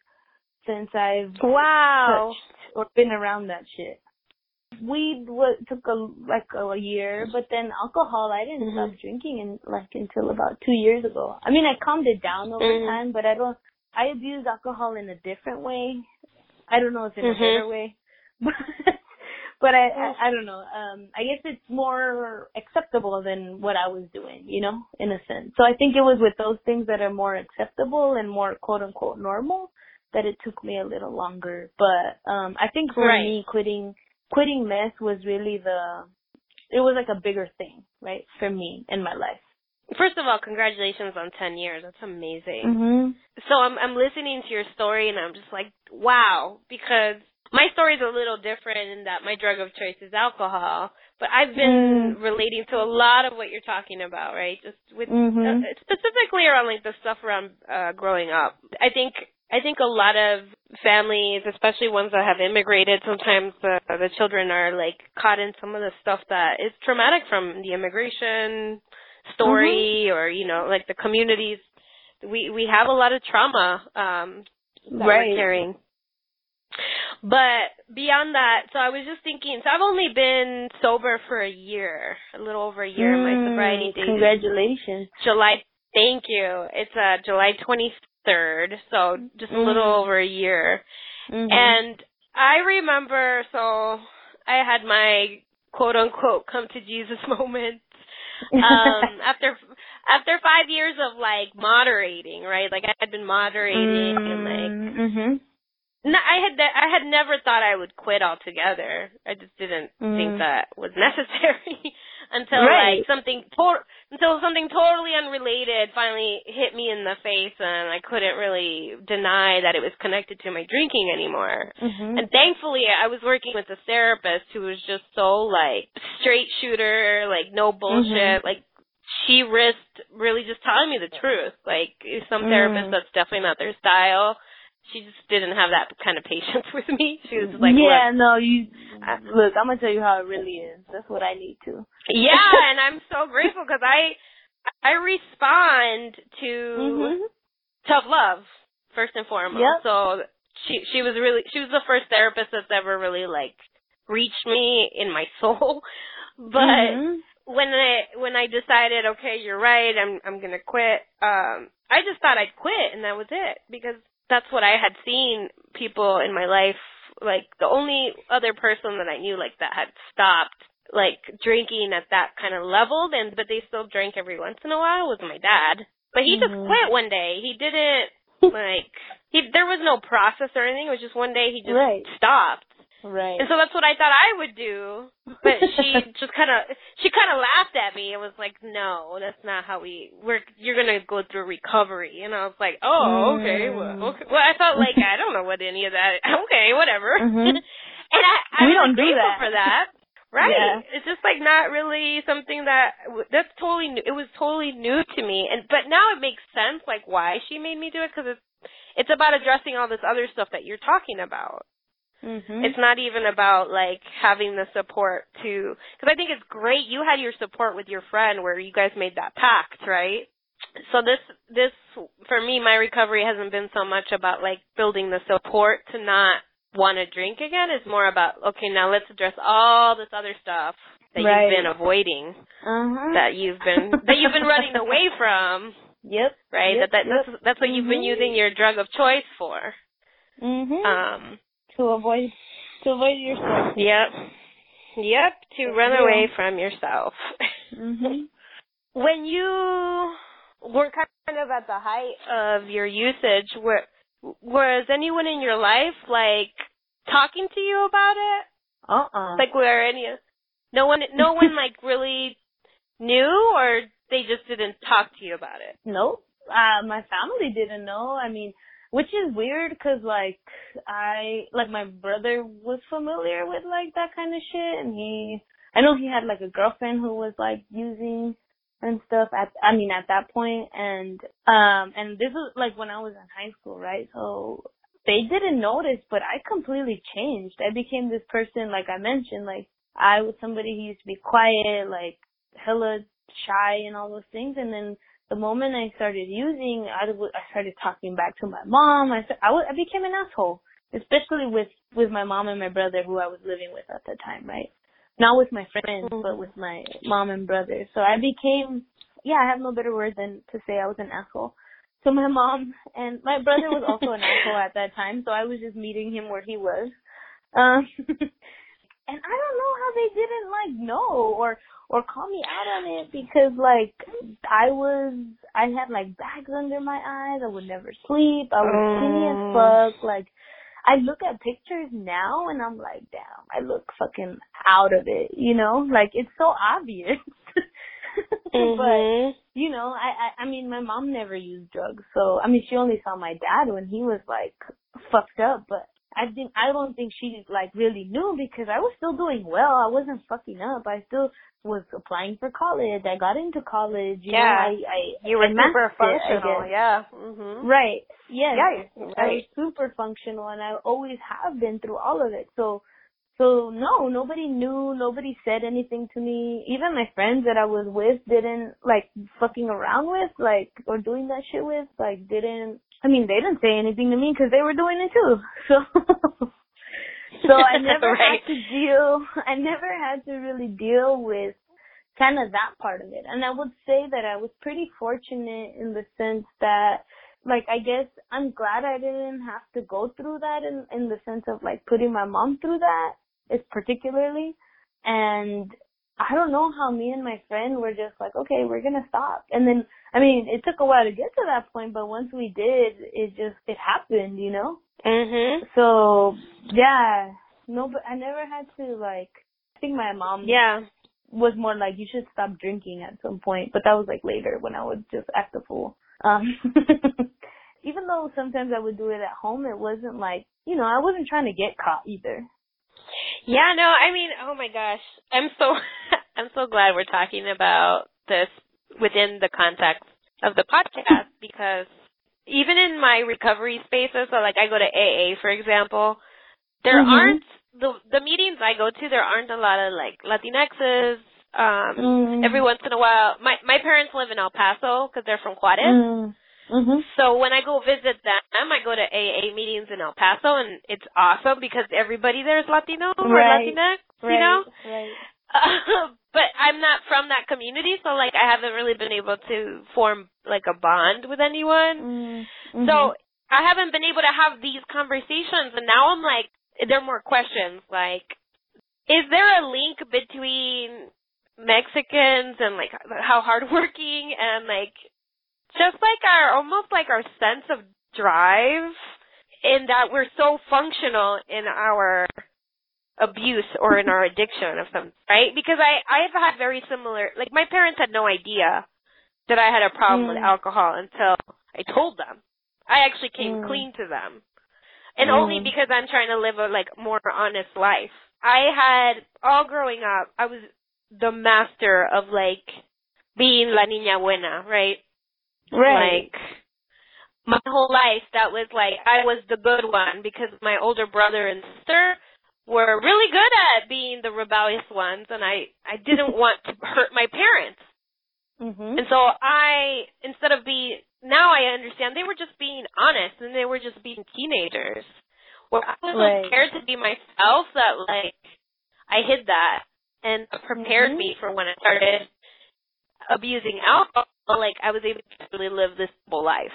[SPEAKER 1] since i've
[SPEAKER 4] wow.
[SPEAKER 1] touched or been around that shit. Weed what took a like a year but then alcohol i didn't
[SPEAKER 4] mm-hmm.
[SPEAKER 1] stop drinking in like until about two years ago. I mean i calmed it down over
[SPEAKER 4] mm-hmm.
[SPEAKER 1] time but i don't i abuse alcohol in a different way. I don't know if in
[SPEAKER 4] mm-hmm.
[SPEAKER 1] a better way but but I, I I don't know. Um, I guess it's more acceptable than what I was doing, you know, in a sense. So I think it was with those things that are more acceptable and more quote unquote normal that it took me a little longer. But um, I think for
[SPEAKER 4] Right.
[SPEAKER 1] me, quitting quitting meth was really the it was like a bigger thing, right, for me in my life.
[SPEAKER 4] First of all, congratulations on 10 years. That's amazing.
[SPEAKER 1] Mhm.
[SPEAKER 4] So I'm I'm listening to your story and I'm just like, wow, because my story is a little different in that my drug of choice is alcohol, but I've been relating to a lot of what you're talking about, right? Just with
[SPEAKER 1] Mhm.
[SPEAKER 4] uh, specifically around like the stuff around uh growing up. I think I think a lot of families, especially ones that have immigrated, sometimes the the children are like caught in some of the stuff that is traumatic from the immigration story or you know like the communities we we have a lot of trauma um that
[SPEAKER 1] Right.
[SPEAKER 4] we're carrying. But beyond that, so I was just thinking. So I've only been sober for a year, a little over a year. My
[SPEAKER 1] Mm,
[SPEAKER 4] sobriety date
[SPEAKER 1] Congratulations.
[SPEAKER 4] July. Thank you. It's uh July 23rd, so just a little
[SPEAKER 1] Mm.
[SPEAKER 4] over a year.
[SPEAKER 1] Mhm.
[SPEAKER 4] And I remember, so I had my quote unquote come to Jesus moment. Um, after after five years of like moderating, right? Like I had been moderating and like
[SPEAKER 1] Mhm.
[SPEAKER 4] No, I had I had never thought I would quit altogether. I just didn't think
[SPEAKER 1] Mm.
[SPEAKER 4] that was necessary until
[SPEAKER 1] Right.
[SPEAKER 4] like something to- until something totally unrelated finally hit me in the face, and I couldn't really deny that it was connected to my drinking anymore.
[SPEAKER 1] Mhm.
[SPEAKER 4] And thankfully, I was working with a therapist who was just so like straight shooter, like no bullshit,
[SPEAKER 1] Mhm.
[SPEAKER 4] like. She risked really just telling me the truth. Like some
[SPEAKER 1] Mm.
[SPEAKER 4] therapists, that's definitely not their style she just didn't have that kind of patience with me. She was like,
[SPEAKER 1] yeah, no, you
[SPEAKER 4] I-
[SPEAKER 1] look. I'm gonna tell you how it really is. That's what I need to.
[SPEAKER 4] yeah, and I'm so grateful because I I respond to
[SPEAKER 1] Mhm.
[SPEAKER 4] tough love first and foremost.
[SPEAKER 1] Yep.
[SPEAKER 4] So she she was really she was the first therapist that's ever really like reached me in my soul. But
[SPEAKER 1] Mhm.
[SPEAKER 4] when I when I decided, okay, you're right, I'm I'm gonna quit. Um, I just thought I'd quit, and that was it because that's what I had seen people in my life. Like the only other person that I knew like that had stopped like drinking at that kind of level, then but they still drank every once in a while was my dad. But he just
[SPEAKER 1] Mhm.
[SPEAKER 4] quit one day. He didn't like he there was no process or anything. It was just one day he just
[SPEAKER 1] Right.
[SPEAKER 4] stopped.
[SPEAKER 1] Right.
[SPEAKER 4] And so that's what I thought I would do. But she just kind of she kind of laughed at me and was like, "No, that's not how we work. You're gonna go through recovery." And I was like, "Oh, okay.
[SPEAKER 1] Mm.
[SPEAKER 4] Well, okay. Well, I felt like I don't know what any of that. Okay, whatever."
[SPEAKER 1] Mhm.
[SPEAKER 4] and I, I
[SPEAKER 1] We don't do that.
[SPEAKER 4] for that. Right.
[SPEAKER 1] Yeah.
[SPEAKER 4] It's just like not really something that that's totally new. It was totally new to me, and but now it makes sense like why she made me do it because it's it's about addressing all this other stuff that you're talking about.
[SPEAKER 1] Mhm.
[SPEAKER 4] It's not even about like having the support to because I think it's great you had your support with your friend where you guys made that pact, right? So this this for me my recovery hasn't been so much about like building the support to not want to drink again. It's more about okay, now let's address all this other stuff that
[SPEAKER 1] Right.
[SPEAKER 4] you've been avoiding,
[SPEAKER 1] Uh-huh.
[SPEAKER 4] that you've been that you've been running away from,
[SPEAKER 1] Yep.
[SPEAKER 4] right?
[SPEAKER 1] Yep,
[SPEAKER 4] that that
[SPEAKER 1] yep.
[SPEAKER 4] that's that's what you've been
[SPEAKER 1] Mhm.
[SPEAKER 4] using your drug of choice for.
[SPEAKER 1] Mhm.
[SPEAKER 4] Um
[SPEAKER 1] to avoid to avoid yourself.
[SPEAKER 4] Yep. Yep, to run away from yourself.
[SPEAKER 1] Mhm.
[SPEAKER 4] when you were kind of at the height of your usage, were, was anyone in your life like talking to you about it?
[SPEAKER 1] Uh-uh.
[SPEAKER 4] Like were any no one no one like really knew or they just didn't talk to you about it?
[SPEAKER 1] Nope. Uh, my family didn't know. I mean, which is weird because like I like my brother was familiar with like that kind of shit, and he I know he had like a girlfriend who was like using and stuff at I mean at that point, and um and this was like when I was in high school, right? So they didn't notice, but I completely changed. I became this person, like I mentioned, like I was somebody who used to be quiet, like hella shy and all those things, and then the moment I started using, I, w- I started talking back to my mom. I, sta- I, w- I became an asshole, especially with with my mom and my brother, who I was living with at the time, right? Not with my friends, but with my mom and brother. So I became, yeah, I have no better word than to say I was an asshole. So my mom and my brother was also an asshole at that time, so I was just meeting him where he was. Um, and I don't know how they didn't like know or or call me out on it because like I was I had like bags under my eyes. I would never sleep. I was skinny as
[SPEAKER 4] Oh.
[SPEAKER 1] fuck. Like I look at pictures now and I'm like, damn, I look fucking out of it. You know, like it's so obvious. But
[SPEAKER 4] Mhm.
[SPEAKER 1] you know, I, I I mean, my mom never used drugs, so I mean, she only saw my dad when he was like fucked up. But I think I don't think she like really knew because I was still doing well. I wasn't fucking up. I still was applying for college. I got into college. You
[SPEAKER 4] Yeah.
[SPEAKER 1] know, I I
[SPEAKER 4] You were
[SPEAKER 1] I
[SPEAKER 4] super functional, yeah. Mhm.
[SPEAKER 1] Right. Yes.
[SPEAKER 4] Yeah,
[SPEAKER 1] I was super functional and I always have been through all of it. So so no, nobody knew, nobody said anything to me. Even my friends that I was with didn't like fucking around with, like or doing that shit with, like didn't. I mean, they didn't say anything to me because they were doing it too. So so I never
[SPEAKER 4] Right.
[SPEAKER 1] had to deal. I never had to really deal with kind of that part of it. And I would say that I was pretty fortunate in the sense that like I guess I'm glad I didn't have to go through that in in the sense of like putting my mom through that is particularly and I don't know how me and my friend were just like, okay, we're gonna stop. And then, I mean, it took a while to get to that point, but once we did, it just, it happened, you know?
[SPEAKER 4] Mhm.
[SPEAKER 1] So, yeah, no, but I never had to like, I think my mom
[SPEAKER 4] Yeah.
[SPEAKER 1] was more like, you should stop drinking at some point, but that was like later when I would just act a fool. Um, even though sometimes I would do it at home, it wasn't like, you know, I wasn't trying to get caught either.
[SPEAKER 4] Yeah, no, I mean, oh my gosh. I'm so I'm so glad we're talking about this within the context of the podcast because even in my recovery spaces, so like I go to AA for example, there
[SPEAKER 1] Mhm.
[SPEAKER 4] aren't the the meetings I go to there aren't a lot of like Latinxes um
[SPEAKER 1] Mm.
[SPEAKER 4] every once in a while my my parents live in El Paso cuz they're from Juarez.
[SPEAKER 1] Mm. Mhm.
[SPEAKER 4] So when I go visit them, I go to AA meetings in El Paso, and it's awesome because everybody there is Latino or
[SPEAKER 1] Right.
[SPEAKER 4] Latinx,
[SPEAKER 1] Right.
[SPEAKER 4] you know.
[SPEAKER 1] Right.
[SPEAKER 4] Uh, but I'm not from that community, so like I haven't really been able to form like a bond with anyone.
[SPEAKER 1] Mm. Mhm.
[SPEAKER 4] So I haven't been able to have these conversations, and now I'm like, there are more questions. Like, is there a link between Mexicans and like how hardworking and like just like our almost like our sense of drive in that we're so functional in our abuse or in our addiction of some right because i i've had very similar like my parents had no idea that i had a problem with
[SPEAKER 1] Mm.
[SPEAKER 4] alcohol until i told them i actually came
[SPEAKER 1] Mm.
[SPEAKER 4] clean to them and only
[SPEAKER 1] Mm.
[SPEAKER 4] because i'm trying to live a like more honest life i had all growing up i was the master of like being la niña buena right
[SPEAKER 1] Right.
[SPEAKER 4] like my whole life that was like I was the good one because my older brother and sister were really good at being the rebellious ones and I I didn't want to hurt my parents.
[SPEAKER 1] mhm.
[SPEAKER 4] And so I instead of being now I understand they were just being honest and they were just being teenagers. Where I was
[SPEAKER 1] Right.
[SPEAKER 4] scared to be myself that like I hid that and prepared
[SPEAKER 1] Mhm.
[SPEAKER 4] me for when I started abusing alcohol, like I was able to really live this double life.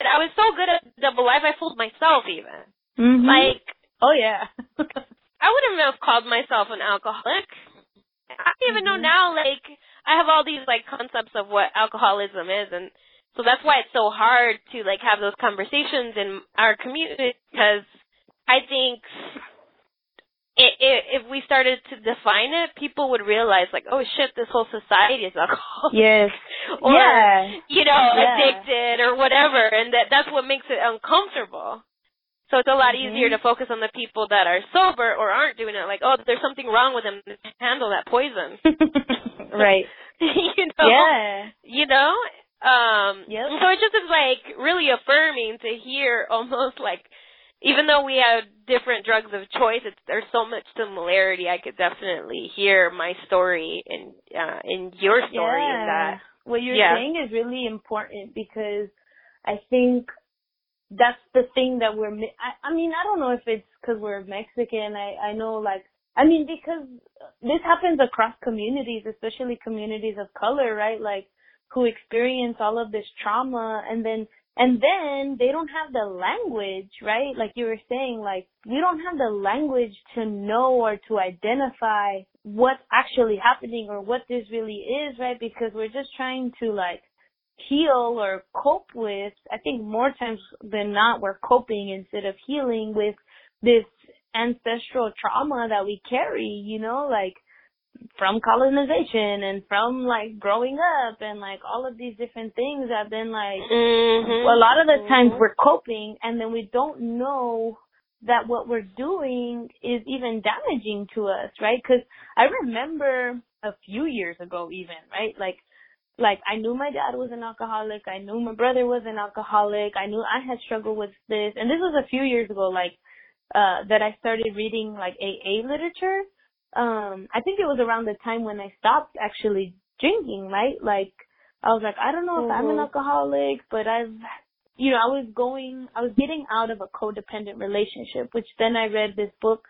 [SPEAKER 4] And I was so good at double life, I fooled myself even.
[SPEAKER 1] Mhm.
[SPEAKER 4] Like
[SPEAKER 1] oh yeah.
[SPEAKER 4] I wouldn't have called myself an alcoholic. I don't even know
[SPEAKER 1] Mhm.
[SPEAKER 4] now, like I have all these like concepts of what alcoholism is and so that's why it's so hard to like have those conversations in our community because I think if we started to define it, people would realize like, oh shit, this whole society is alcoholic.
[SPEAKER 1] yes.
[SPEAKER 4] or
[SPEAKER 1] yeah.
[SPEAKER 4] you know,
[SPEAKER 1] Yeah.
[SPEAKER 4] addicted or whatever, and that that's what makes it uncomfortable. So it's a lot
[SPEAKER 1] Mhm.
[SPEAKER 4] easier to focus on the people that are sober or aren't doing it. Like, oh, there's something wrong with them. Handle that poison.
[SPEAKER 1] right.
[SPEAKER 4] you know.
[SPEAKER 1] Yeah.
[SPEAKER 4] You know. Um.
[SPEAKER 1] Yep.
[SPEAKER 4] So it just is like really affirming to hear almost like. Even though we have different drugs of choice, it's, there's so much similarity. I could definitely hear my story in uh, in your story in that.
[SPEAKER 1] What you're
[SPEAKER 4] Yeah.
[SPEAKER 1] saying is really important because I think that's the thing that we're. I, I mean, I don't know if it's because we're Mexican. I I know like I mean because this happens across communities, especially communities of color, right? Like who experience all of this trauma and then And then they don't have the language, right? Like you were saying, like we don't have the language to know or to identify what's actually happening or what this really is, right? Because we're just trying to like heal or cope with, I think more times than not, we're coping instead of healing with this ancestral trauma that we carry, you know, like from colonization and from like growing up and like all of these different things have been like
[SPEAKER 4] Mm-hmm.
[SPEAKER 1] a lot of the times
[SPEAKER 4] Mhm.
[SPEAKER 1] we're coping and then we don't know that what we're doing is even damaging to us, right? Cuz I remember a few years ago even, right? Like like I knew my dad was an alcoholic, I knew my brother was an alcoholic, I knew I had struggled with this and this was a few years ago like uh that I started reading like AA literature um I think it was around the time when I stopped actually drinking, right? Like I was like, I don't know if I'm an
[SPEAKER 4] Mhm.
[SPEAKER 1] alcoholic, but I've you know, I was going I was getting out of a codependent relationship, which then I read this book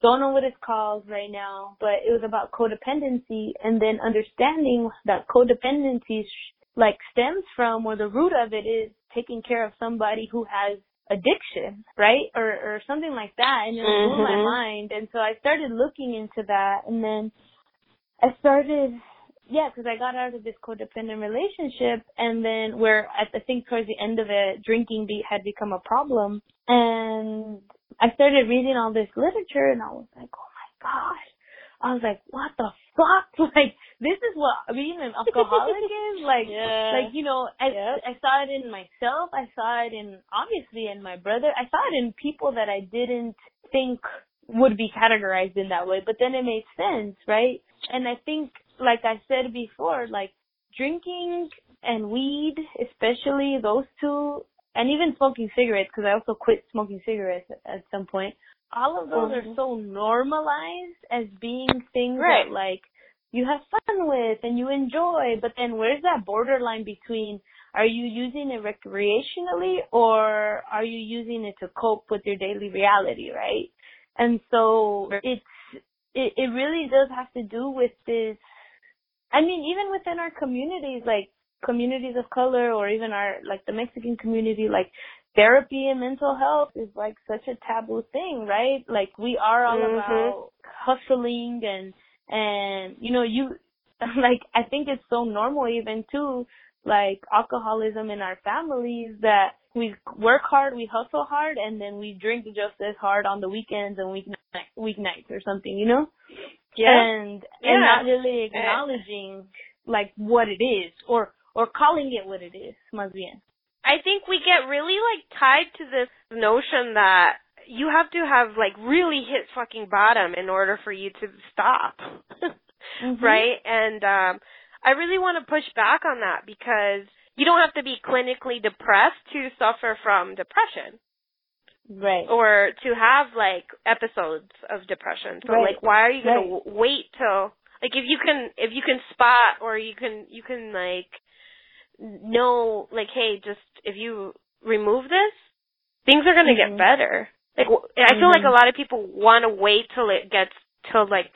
[SPEAKER 1] don't know what it's called right now, but it was about codependency and then understanding that codependency sh- like stems from or the root of it is taking care of somebody who has addiction, right? Or or something like that and it blew my
[SPEAKER 4] Mhm.
[SPEAKER 1] mind and so I started looking into that and then I started yeah, because I got out of this codependent relationship, and then where at I think towards the end of it, drinking be, had become a problem, and I started reading all this literature, and I was like, oh my gosh, I was like, what the fuck? Like this is what being an alcoholic is like.
[SPEAKER 4] Yeah.
[SPEAKER 1] Like you know, I
[SPEAKER 4] Yep.
[SPEAKER 1] I saw it in myself. I saw it in obviously in my brother. I saw it in people that I didn't think would be categorized in that way. But then it made sense, right? And I think, like I said before, like drinking and weed, especially those two, and even smoking cigarettes, because I also quit smoking cigarettes at, at some point. All of those
[SPEAKER 4] Mhm.
[SPEAKER 1] are so normalized as being things
[SPEAKER 4] Right.
[SPEAKER 1] that like you have fun with and you enjoy, but then where's that borderline between are you using it recreationally or are you using it to cope with your daily reality, right? And so it's it, it really does have to do with this I mean, even within our communities, like communities of color or even our like the Mexican community, like therapy and mental health is like such a taboo thing, right? Like we are all
[SPEAKER 4] Mhm.
[SPEAKER 1] about hustling and and you know, you like I think it's so normal even too, like alcoholism in our families that we work hard, we hustle hard, and then we drink just as hard on the weekends and weeknight weeknights or something, you know?
[SPEAKER 4] Yeah.
[SPEAKER 1] And
[SPEAKER 4] Yeah.
[SPEAKER 1] and not really acknowledging like what it is or or calling it what it is, más bien.
[SPEAKER 4] I think we get really like tied to this notion that you have to have like really hit fucking bottom in order for you to stop.
[SPEAKER 1] Mhm.
[SPEAKER 4] Right? And um I really want to push back on that because you don't have to be clinically depressed to suffer from depression
[SPEAKER 1] Right.
[SPEAKER 4] or to have like episodes of depression. So
[SPEAKER 1] Right.
[SPEAKER 4] like why are you going
[SPEAKER 1] Right.
[SPEAKER 4] to wait till like if you can if you can spot or you can you can like know like hey just if you remove this things are going to
[SPEAKER 1] Mhm.
[SPEAKER 4] get better. Like I feel like
[SPEAKER 1] Mhm.
[SPEAKER 4] a lot of people want to wait till it gets till like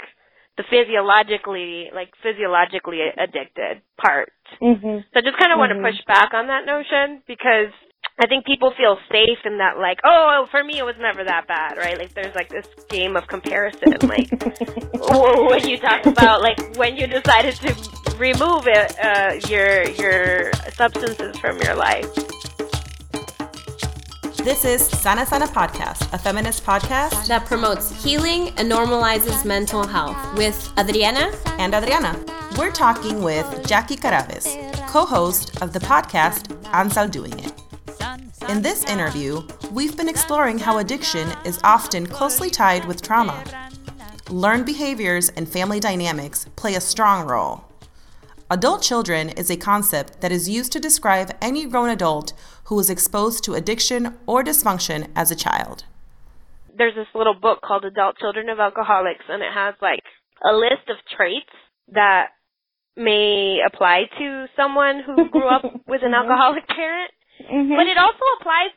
[SPEAKER 4] the physiologically like physiologically addicted part.
[SPEAKER 1] Mhm.
[SPEAKER 4] So I just kind of want to
[SPEAKER 1] Mhm.
[SPEAKER 4] push back on that notion because I think people feel safe in that, like, oh, for me it was never that bad, right? Like, there's like this game of comparison, like, when you talk about like when you decided to remove it, uh, your your substances from your life.
[SPEAKER 2] This is Sana Sana Podcast, a feminist podcast,
[SPEAKER 3] that promotes healing and normalizes mental health with Adriana.
[SPEAKER 2] and Adriana. We're talking with Jackie Carabes, co host of the podcast Anzal Doing It. In this interview, we've been exploring how addiction is often closely tied with trauma. Learned behaviors and family dynamics play a strong role. Adult children is a concept that is used to describe any grown adult who was exposed to addiction or dysfunction as a child.
[SPEAKER 4] There's this little book called Adult Children of Alcoholics, and it has like a list of traits that may apply to someone who grew up with an
[SPEAKER 1] Mhm.
[SPEAKER 4] alcoholic parent.
[SPEAKER 1] Mhm.
[SPEAKER 4] But it also applies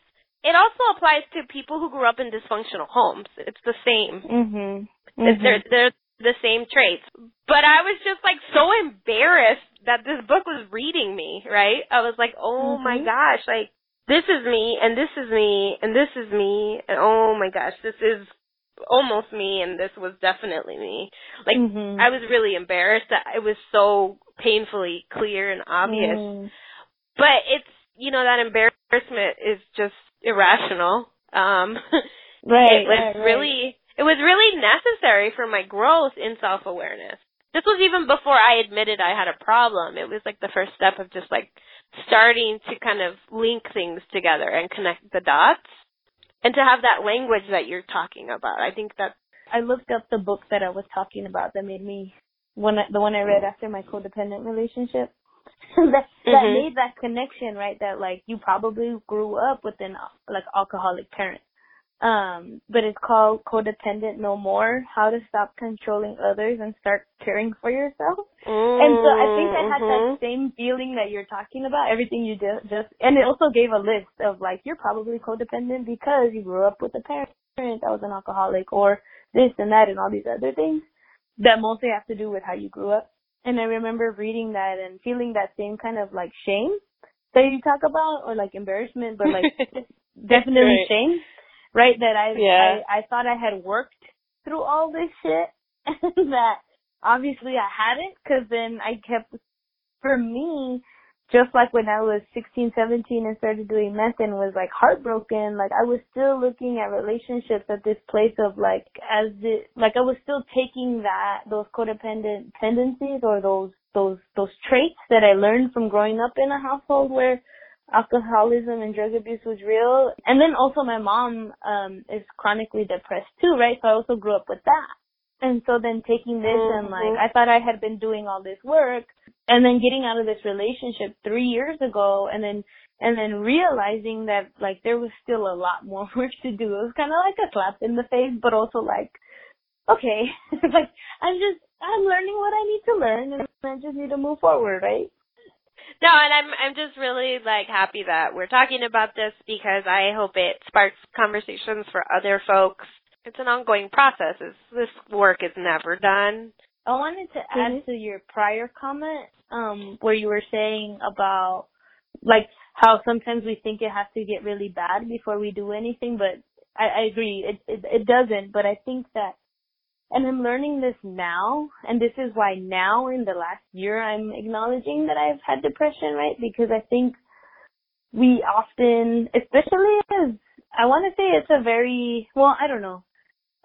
[SPEAKER 4] it also applies to people who grew up in dysfunctional homes. It's the same.
[SPEAKER 1] Mhm.
[SPEAKER 4] They're
[SPEAKER 1] Mhm.
[SPEAKER 4] they're the same traits. But I was just like so embarrassed that this book was reading me, right? I was like, "Oh my
[SPEAKER 1] Mhm.
[SPEAKER 4] gosh, like this is me and this is me and this is me and oh my gosh, this is almost me and this was definitely me. Like
[SPEAKER 1] Mhm.
[SPEAKER 4] I was really embarrassed that it was so painfully clear and obvious.
[SPEAKER 1] Mm.
[SPEAKER 4] But it's you know that embarrassment is just irrational. Um
[SPEAKER 1] Right.
[SPEAKER 4] it was
[SPEAKER 1] right, right.
[SPEAKER 4] It was really necessary for my growth in self-awareness. This was even before I admitted I had a problem. It was like the first step of just like starting to kind of link things together and connect the dots and to have that language that you're talking about. I think that
[SPEAKER 1] I looked up the book that I was talking about that made me one the one I read after my codependent relationship. that that
[SPEAKER 4] Mhm.
[SPEAKER 1] made that connection, right? That like you probably grew up with an like alcoholic parent. Um, but it's called Codependent No More: How to Stop Controlling Others and Start Caring for Yourself. And so I think I had that
[SPEAKER 4] Mhm.
[SPEAKER 1] same feeling that you're talking about, everything you just, and it also gave a list of like, you're probably codependent because you grew up with a parent that was an alcoholic or this and that and all these other things that mostly have to do with how you grew up. And I remember reading that and feeling that same kind of like shame that you talk about or like embarrassment, but like definitely
[SPEAKER 4] Right.
[SPEAKER 1] shame, right? That I,
[SPEAKER 4] Yeah.
[SPEAKER 1] I, I thought I had worked through all this shit and that obviously I hadn't because then I kept, for me, just like when I was 16, 17 and started doing meth and was like heartbroken, like I was still looking at relationships at this place of like, as it, like I was still taking that, those codependent tendencies or those, those, those traits that I learned from growing up in a household where alcoholism and drug abuse was real. And then also my mom, um, is chronically depressed too, right? So I also grew up with that. And so then taking this and like. I thought I had been doing all this work and then getting out of this relationship three years ago and then, and then realizing that like there was still a lot more work to do. It was kind of like a slap in the face, but also like, okay, like I'm just, I'm learning what I need to learn and I just need to move forward, right?
[SPEAKER 4] No, and I'm I'm just really like happy that we're talking about this because I hope it sparks conversations for other folks. It's an ongoing process. It's, this work is never done.
[SPEAKER 1] I wanted to add to your prior comment, um, where you were saying about like how sometimes we think it has to get really bad before we do anything, but I, I agree, it, it it doesn't. But I think that, and I'm learning this now, and this is why now in the last year I'm acknowledging that I've had depression, right? Because I think we often, especially as I want to say it's a very well, I don't know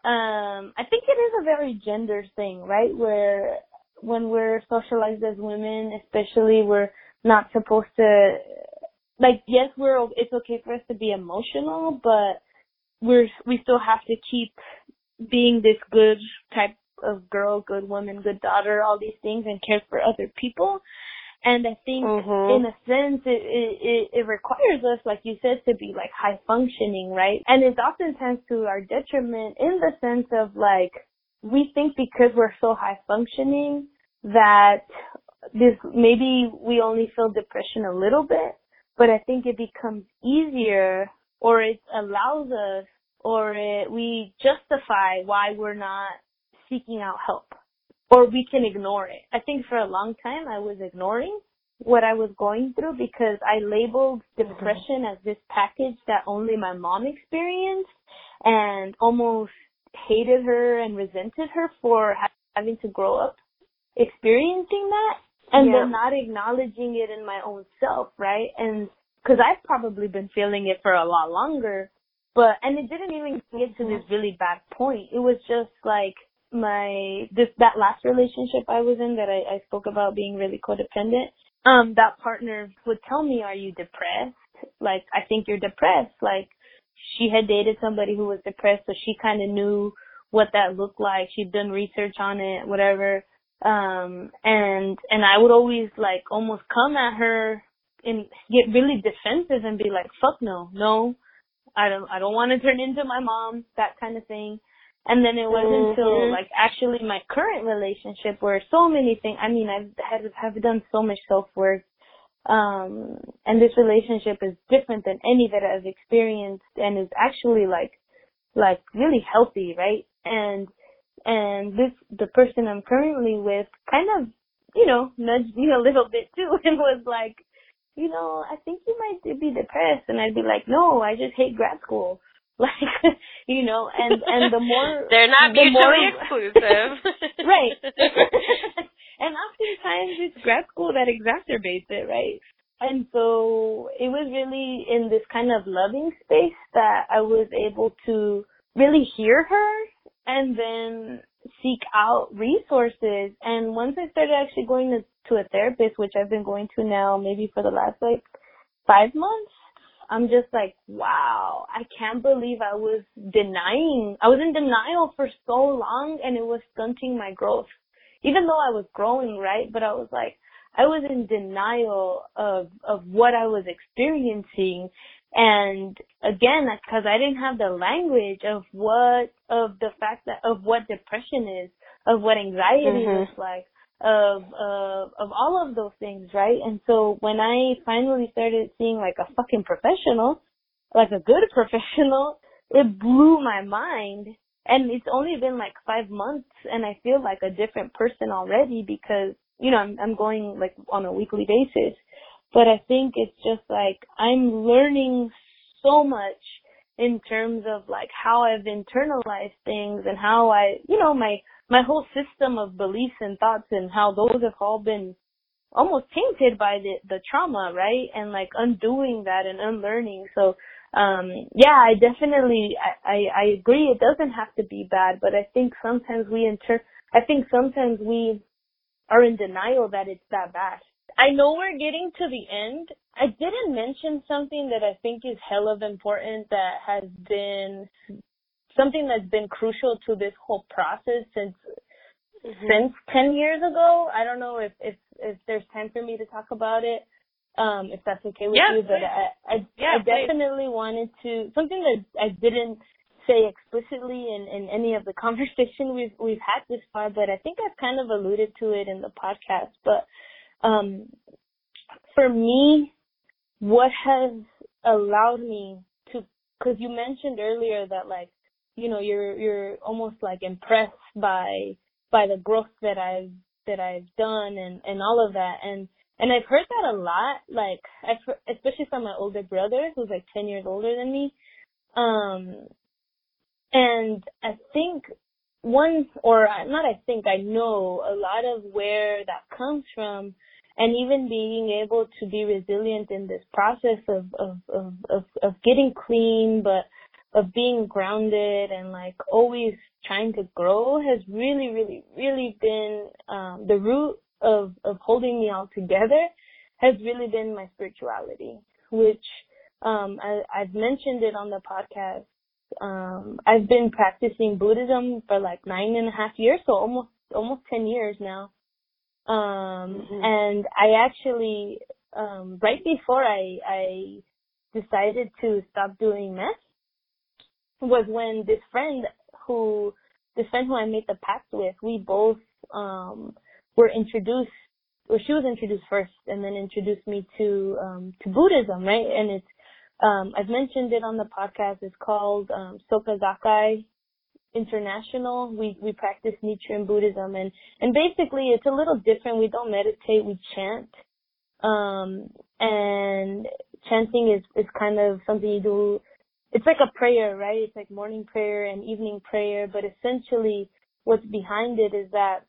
[SPEAKER 1] um I think it is a very gender thing, right? Where when we're socialized as women, especially we're not supposed to like yes, we're it's okay for us to be emotional, but we're we still have to keep being this good type of girl, good woman, good daughter, all these things and care for other people. And I think
[SPEAKER 4] Mhm.
[SPEAKER 1] in a sense it, it it it requires us, like you said, to be like high functioning, right? And it's oftentimes to our detriment in the sense of like we think because we're so high functioning that this maybe we only feel depression a little bit, but I think it becomes easier or it allows us or it, we justify why we're not seeking out help or we can ignore it. I think for a long time I was ignoring what I was going through because I labeled depression as this package that only my mom experienced and almost hated her and resented her for ha- having to grow up experiencing that and
[SPEAKER 4] Yeah.
[SPEAKER 1] then not acknowledging it in my own self, right? And because I've probably been feeling it for a lot longer, but and it didn't even get to this really bad point. It was just like my this that last relationship I was in that I, I spoke about being really codependent. Um, that partner would tell me, "Are you depressed? Like, I think you're depressed." Like, she had dated somebody who was depressed, so she kind of knew what that looked like. She'd done research on it, whatever. Um, and and I would always like almost come at her and get really defensive and be like, "Fuck no, no, I don't, I don't want to turn into my mom," that kind of thing. And then it wasn't until
[SPEAKER 4] Mhm.
[SPEAKER 1] like actually my current relationship where so many things. I mean, I've had have done so much self work, um, and this relationship is different than any that I've experienced, and is actually like like really healthy, right? And and this the person I'm currently with kind of you know nudged me a little bit too, and was like, you know, I think you might be depressed. And I'd be like, no, I just hate grad school. Like, you know, and, and the more,
[SPEAKER 4] they're not
[SPEAKER 1] the
[SPEAKER 4] mutually
[SPEAKER 1] more,
[SPEAKER 4] exclusive.
[SPEAKER 1] right. and oftentimes it's grad school that exacerbates it, right? And so it was really in this kind of loving space that I was able to really hear her and then seek out resources. And once I started actually going to, to a therapist, which I've been going to now maybe for the last like five months, I'm just like, wow, I can't believe I was denying, I was in denial for so long and it was stunting my growth. Even though I was growing, right? But I was like, I was in denial of, of what I was experiencing. And again, that's because I didn't have the language of what, of the fact that, of what depression is, of what anxiety
[SPEAKER 3] Mhm.
[SPEAKER 1] looks like, of, of, of all of those things, right? And so when I finally started seeing like a fucking professional, like a good professional, it blew my mind. And it's only been like five months and I feel like a different person already because, you know, I'm, I'm going like on a weekly basis. But I think it's just like I'm learning so much in terms of like how I've internalized things and how I, you know, my, my whole system of beliefs and thoughts and how those have all been almost tainted by the, the trauma, right? And like undoing that and unlearning. So, um, yeah, I definitely, I, I, I agree it doesn't have to be bad, but I think sometimes we inter, I think sometimes we are in denial that it's that bad. I know we're getting to the end. I didn't mention something that I think is hell of important that has been something that's been crucial to this whole process since
[SPEAKER 4] Mhm.
[SPEAKER 1] since 10 years ago. I don't know if if if there's time for me to talk about it. Um if that's okay with
[SPEAKER 4] Yeah,
[SPEAKER 1] you, but. I I,
[SPEAKER 4] Yeah,
[SPEAKER 1] I
[SPEAKER 4] please.
[SPEAKER 1] definitely wanted to something that I didn't say explicitly in in any of the conversation we've we've had this far, but I think I've kind of alluded to it in the podcast, but um for me what has allowed me to cuz you mentioned earlier that like you know you're you're almost like impressed by by the growth that I've that I've done and and all of that. And and I've heard that a lot like I've heard, especially from my older brother who's like 10 years older than me. Um and I think one or not I think I know a lot of where that comes from. And even being able to be resilient in this process of of of of, of getting clean but of being grounded and like always trying to grow has really really really been um the root of of holding me all together has really been my spirituality which um I I've mentioned it on the podcast um I've been practicing Buddhism for like nine and a half years so almost almost ten years now um
[SPEAKER 3] Mhm.
[SPEAKER 1] and I actually um right before I I decided to stop doing meth was when this friend who this friend who I made the pact with, we both um were introduced or she was introduced first and then introduced me to um to Buddhism, right? And it's um I've mentioned it on the podcast, it's called um Soka Gakkai International. We we practice Nichiren Buddhism and and basically it's a little different. We don't meditate, we chant. Um and chanting is is kind of something you do it's like a prayer, right? It's like morning prayer and evening prayer, but essentially what's behind it is that,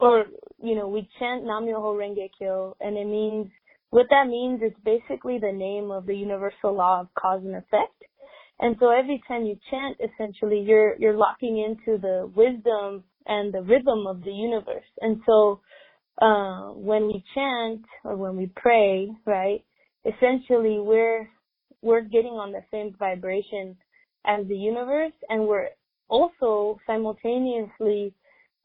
[SPEAKER 1] or, you know, we chant Nam Myoho Renge Kyo, and it means, what that means is basically the name of the universal law of cause and effect. And so every time you chant, essentially, you're, you're locking into the wisdom and the rhythm of the universe. And so, uh, when we chant or when we pray, right, essentially we're we're getting on the same vibration as the universe and we're also simultaneously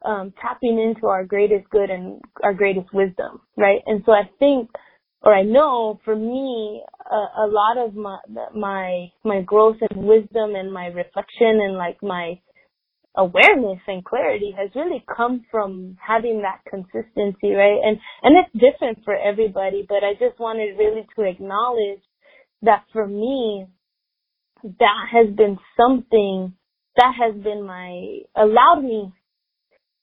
[SPEAKER 1] um, tapping into our greatest good and our greatest wisdom, right? And so I think, or I know for me, a, a lot of my, my, my growth and wisdom and my reflection and like my awareness and clarity has really come from having that consistency, right? And, and it's different for everybody, but I just wanted really to acknowledge that for me, that has been something that has been my, allowed me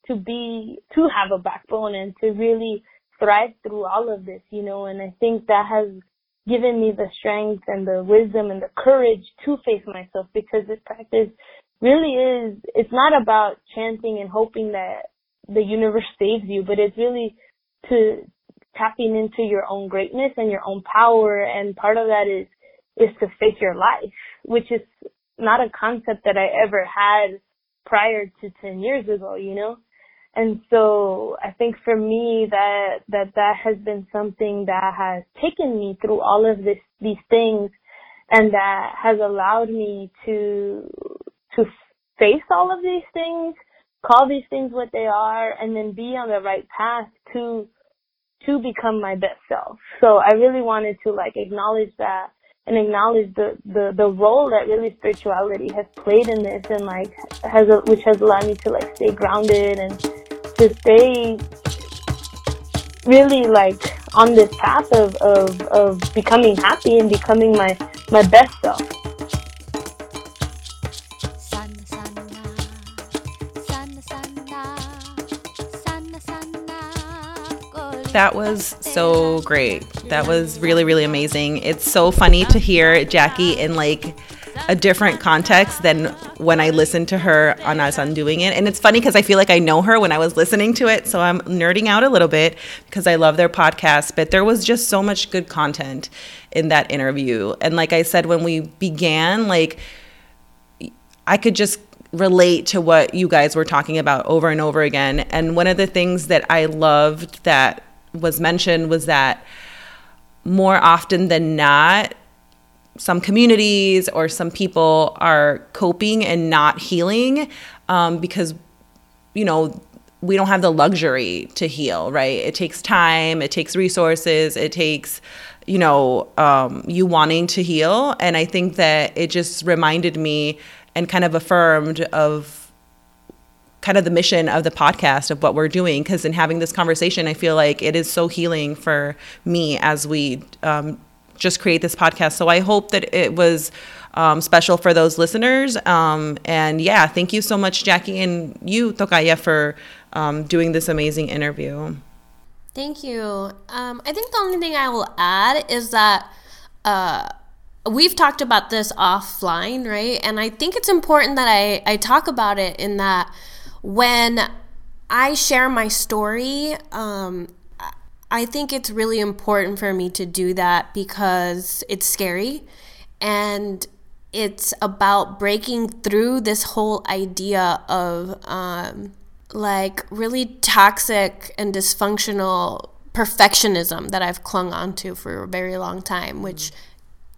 [SPEAKER 1] to be, to have a backbone and to really thrive through all of this, you know, and I think that has given me the strength and the wisdom and the courage to face myself because this practice really is, it's not about chanting and hoping that the universe saves you, but it's really to tapping into your own greatness and your own power. And part of that is, is to face your life, which is not a concept that I ever had prior to 10 years ago, you know? And so I think for me that, that that has been something that has taken me through all of this, these things and that has allowed me to, to face all of these things, call these things what they are, and then be on the right path to, to become my best self. So I really wanted to like acknowledge that and acknowledge the, the, the role that really spirituality has played in this and like has, a, which has allowed me to like stay grounded and to stay really like on this path of, of, of becoming happy and becoming my, my best self.
[SPEAKER 2] That was so great. That was really, really amazing. It's so funny to hear Jackie in like a different context than when I listened to her on Anzal doing it. And it's funny because I feel like I know her when I was listening to it. So I'm nerding out a little bit because I love their podcast. But there was just so much good content in that interview. And like I said, when we began, like I could just relate to what you guys were talking about over and over again. And one of the things that I loved that was mentioned was that more often than not, some communities or some people are coping and not healing um, because, you know, we don't have the luxury to heal, right? It takes time, it takes resources, it takes, you know, um, you wanting to heal. And I think that it just reminded me and kind of affirmed of kind of the mission of the podcast of what we're doing because in having this conversation i feel like it is so healing for me as we um, just create this podcast. So i hope that it was um, special for those listeners. Um, and yeah thank you so much jackie and you Tokaya, for um, doing this amazing interview.
[SPEAKER 3] Thank you. Um, i think the only thing i will add is that uh, we've talked about this offline right? And i think it's important that i, I talk about it in that when I share my story, um, I think it's really important for me to do that because it's scary and it's about breaking through this whole idea of um, like really toxic and dysfunctional perfectionism that I've clung onto for a very long time, which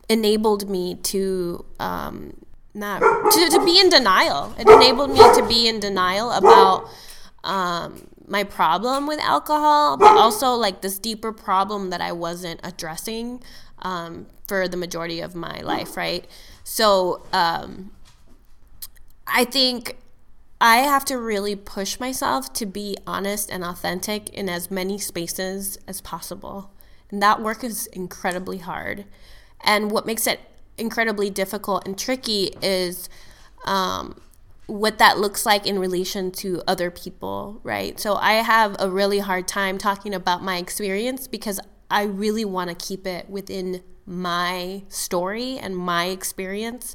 [SPEAKER 3] enabled me to um, not to, to be in denial. It enabled me to be in denial about um, my problem with alcohol, but also like this deeper problem that I wasn't addressing um, for the majority of my life, right? So um, I think I have to really push myself to be honest and authentic in as many spaces as possible. And that work is incredibly hard. And what makes it incredibly difficult and tricky is um, what that looks like in relation to other people, right? So I have a really hard time talking about my experience because I really want to keep it within my story and my experience.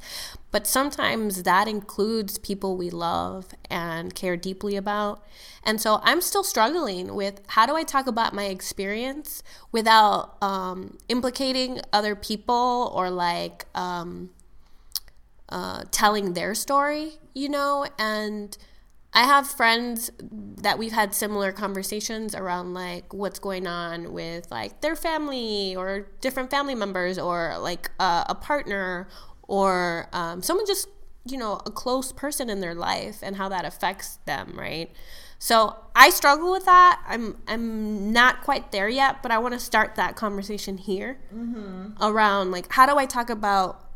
[SPEAKER 3] But sometimes that includes people we love and care deeply about. And so I'm still struggling with how do I talk about my experience without um, implicating other people or like um, uh, telling their story, you know? And I have friends that we've had similar conversations around like what's going on with like their family or different family members or like uh, a partner or um, someone just you know a close person in their life and how that affects them right so i struggle with that i'm i'm not quite there yet but i want to start that conversation here mm-hmm. around like how do i talk about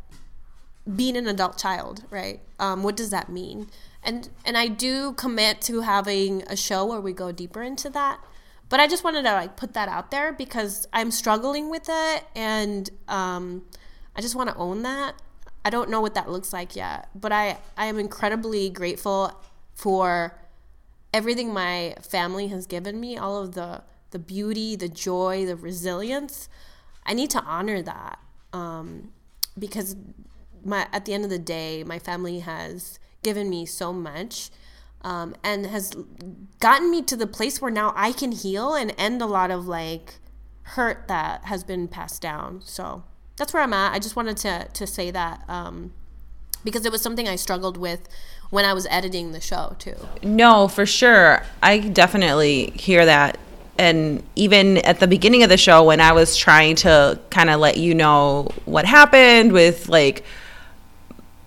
[SPEAKER 3] being an adult child right um, what does that mean and and I do commit to having a show where we go deeper into that. But I just wanted to like put that out there because I'm struggling with it, and um, I just want to own that. I don't know what that looks like yet, but I I am incredibly grateful for everything my family has given me, all of the the beauty, the joy, the resilience. I need to honor that um, because my at the end of the day, my family has given me so much um, and has gotten me to the place where now I can heal and end a lot of like hurt that has been passed down. So that's where I'm at. I just wanted to to say that um, because it was something I struggled with when I was editing the show too.
[SPEAKER 2] No, for sure. I definitely hear that. And even at the beginning of the show, when I was trying to kind of let you know what happened with like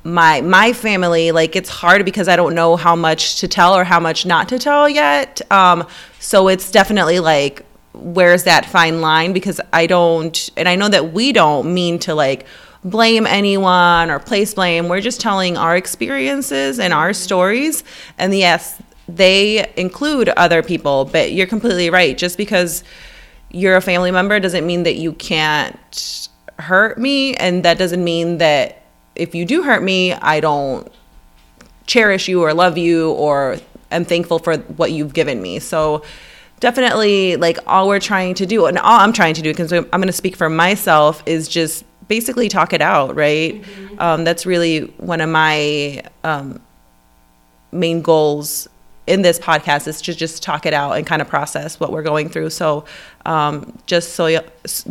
[SPEAKER 2] my my family like it's hard because i don't know how much to tell or how much not to tell yet um so it's definitely like where's that fine line? Because i don't and i know that we don't mean to like blame anyone or place blame. We're just telling our experiences and our stories. And yes they include other people but you're completely right. Just because you're a family member doesn't mean that you can't hurt me. And that doesn't mean that if you do hurt me, I don't cherish you or love you or am thankful for what you've given me. So definitely like all we're trying to do and all I'm trying to do because I'm going to speak for myself is just basically talk it out, right? Mm-hmm. Um, that's really one of my um, main goals in this podcast is to just talk it out and kind of process what we're going through. So um, just so you,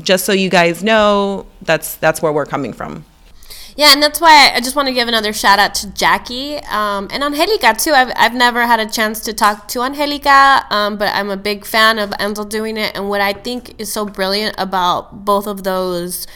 [SPEAKER 2] just so you guys know, that's that's where we're coming from.
[SPEAKER 3] Yeah, and that's why I just want to give another shout out to Jackie um, and Angelica too. I've, I've never had a chance to talk to Angelica, um, but I'm a big fan of Anzal doing it. And what I think is so brilliant about both of those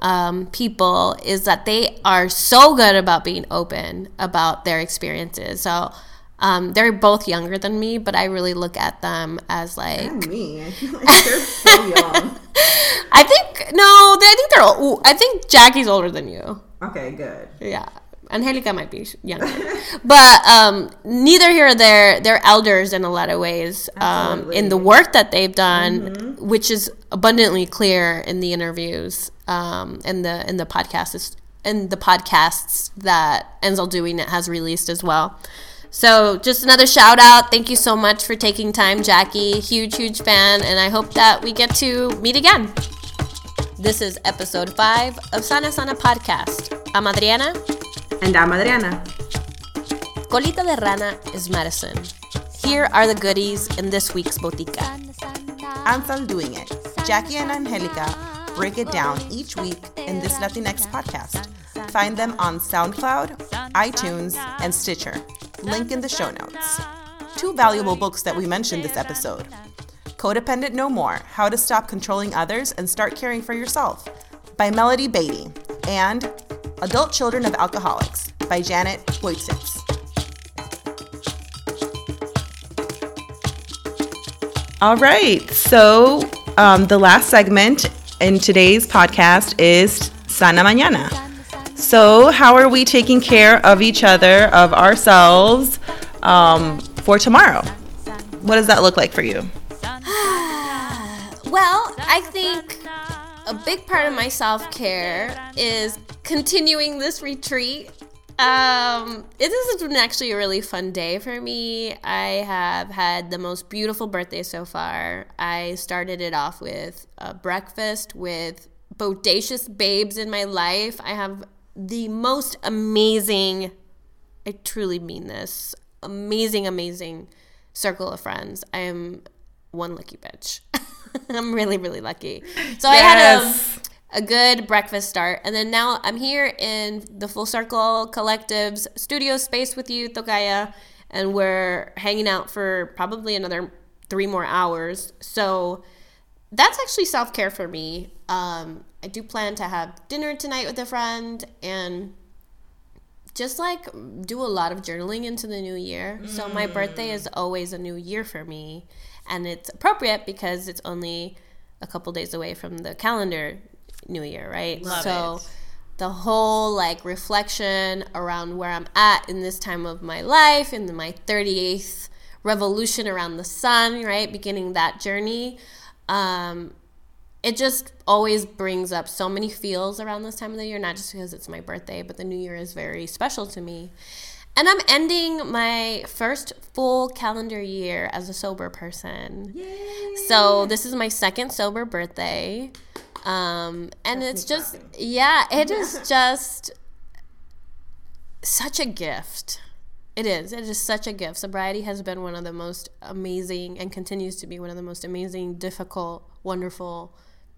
[SPEAKER 3] um, people is that they are so good about being open about their experiences. So um, they're both younger than me, but I really look at them as like
[SPEAKER 2] me. I feel like they're so young.
[SPEAKER 3] I think no, I think they're. I think Jackie's older than you.
[SPEAKER 2] Okay, good.
[SPEAKER 3] Yeah. Angelica might be younger, but um, neither here or there. They're elders in a lot of ways um, in the work that they've done, mm-hmm. which is abundantly clear in the interviews um, and the in the podcasts in the podcasts that Anzal doing it has released as well. So just another shout out. Thank you so much for taking time, Jackie. Huge, huge fan, and I hope that we get to meet again. This is episode five of Sana Sana Podcast. I'm Adriana.
[SPEAKER 2] And I'm Adriana.
[SPEAKER 3] Colita de Rana is medicine. Here are the goodies in this week's Botica.
[SPEAKER 2] Anzal doing it. Jackie and Angelica break it down each week in this Latinx podcast. Find them on SoundCloud, iTunes, and Stitcher. Link in the show notes. Two valuable books that we mentioned this episode Codependent No More How to Stop Controlling Others and Start Caring for Yourself by Melody Beattie, and Adult Children of Alcoholics by Janet Woititz. All right, so um, the last segment in today's podcast is Sana Mañana. So, how are we taking care of each other, of ourselves um, for tomorrow? What does that look like for you?
[SPEAKER 3] I think a big part of my self care is continuing this retreat. Um, it has been actually a really fun day for me. I have had the most beautiful birthday so far. I started it off with a breakfast with bodacious babes in my life. I have the most amazing, I truly mean this, amazing, amazing circle of friends. I am one lucky bitch. I'm really, really lucky. So yes. I had a, a good breakfast start. And then now I'm here in the Full Circle Collective's studio space with you, Tokaya, and we're hanging out for probably another three more hours. So that's actually self care for me. Um, I do plan to have dinner tonight with a friend and just like do a lot of journaling into the new year. Mm. So my birthday is always a new year for me and it's appropriate because it's only a couple days away from the calendar new year, right?
[SPEAKER 2] Love so it.
[SPEAKER 3] the whole like reflection around where I'm at in this time of my life, in my 38th revolution around the sun, right? Beginning that journey. Um, it just always brings up so many feels around this time of the year, not just because it's my birthday, but the new year is very special to me. And I'm ending my first full calendar year as a sober person. So this is my second sober birthday. Um, and it's just, yeah, it is just such a gift. It is. It is such a gift. Sobriety has been one of the most amazing and continues to be one of the most amazing, difficult, wonderful,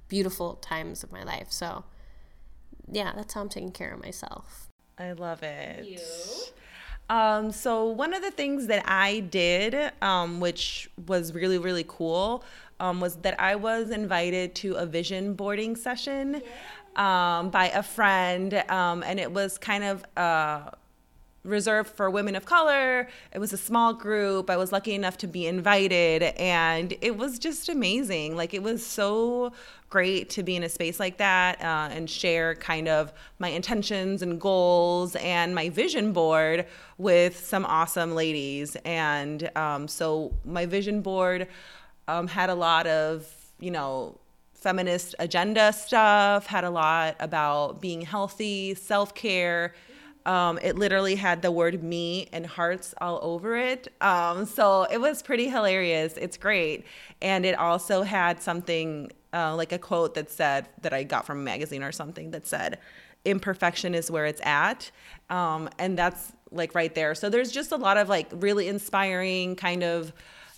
[SPEAKER 3] beautiful times of my life. So, yeah, that's how I'm taking care of myself.
[SPEAKER 2] I love it. Um, so one of the things that I did, um, which was really really cool, um, was that I was invited to a vision boarding session um, by a friend, um, and it was kind of. Uh, reserved for women of color. It was a small group. I was lucky enough to be invited, and it was just amazing. Like, it was so great to be in a space like that uh, and share kind of my intentions and goals and my vision board with some awesome ladies. And um, so, my vision board um, had a lot of, you know, feminist agenda stuff, had a lot about being healthy, self care um, it literally had the word me and hearts all over it. Um, so it was pretty hilarious. It's great. And it also had something uh, like a quote that said, that I got from a magazine or something that said, imperfection is where it's at. Um, and that's like right there. So there's just a lot of like really inspiring kind of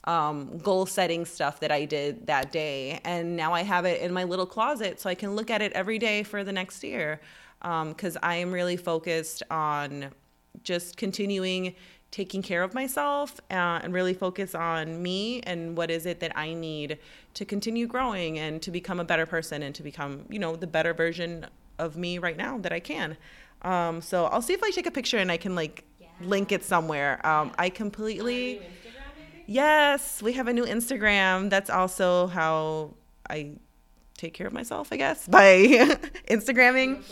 [SPEAKER 2] um, goal setting stuff that I did that day. And now I have it in my little closet so I can look at it every day for the next year because um, I am really focused on just continuing taking care of myself uh, and really focus on me and what is it that I need to continue growing and to become a better person and to become, you know, the better version of me right now that I can. Um, so I'll see if I take a picture and I can like yeah. link it somewhere. Um, I completely. Yes, we have a new Instagram. That's also how I take care of myself, I guess, by Instagramming.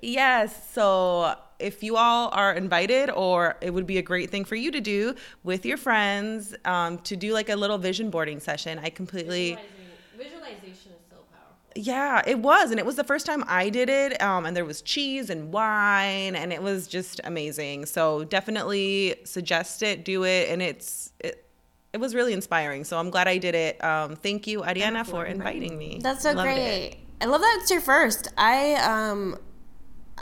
[SPEAKER 2] Yes. So if you all are invited, or it would be a great thing for you to do with your friends um, to do like a little vision boarding session. I completely.
[SPEAKER 3] Visualization is so powerful.
[SPEAKER 2] Yeah, it was. And it was the first time I did it. Um, and there was cheese and wine, and it was just amazing. So definitely suggest it, do it. And it's. It, it was really inspiring. So I'm glad I did it. Um, thank you, Ariana, for inviting me.
[SPEAKER 3] That's so Loved great. It. I love that it's your first. I um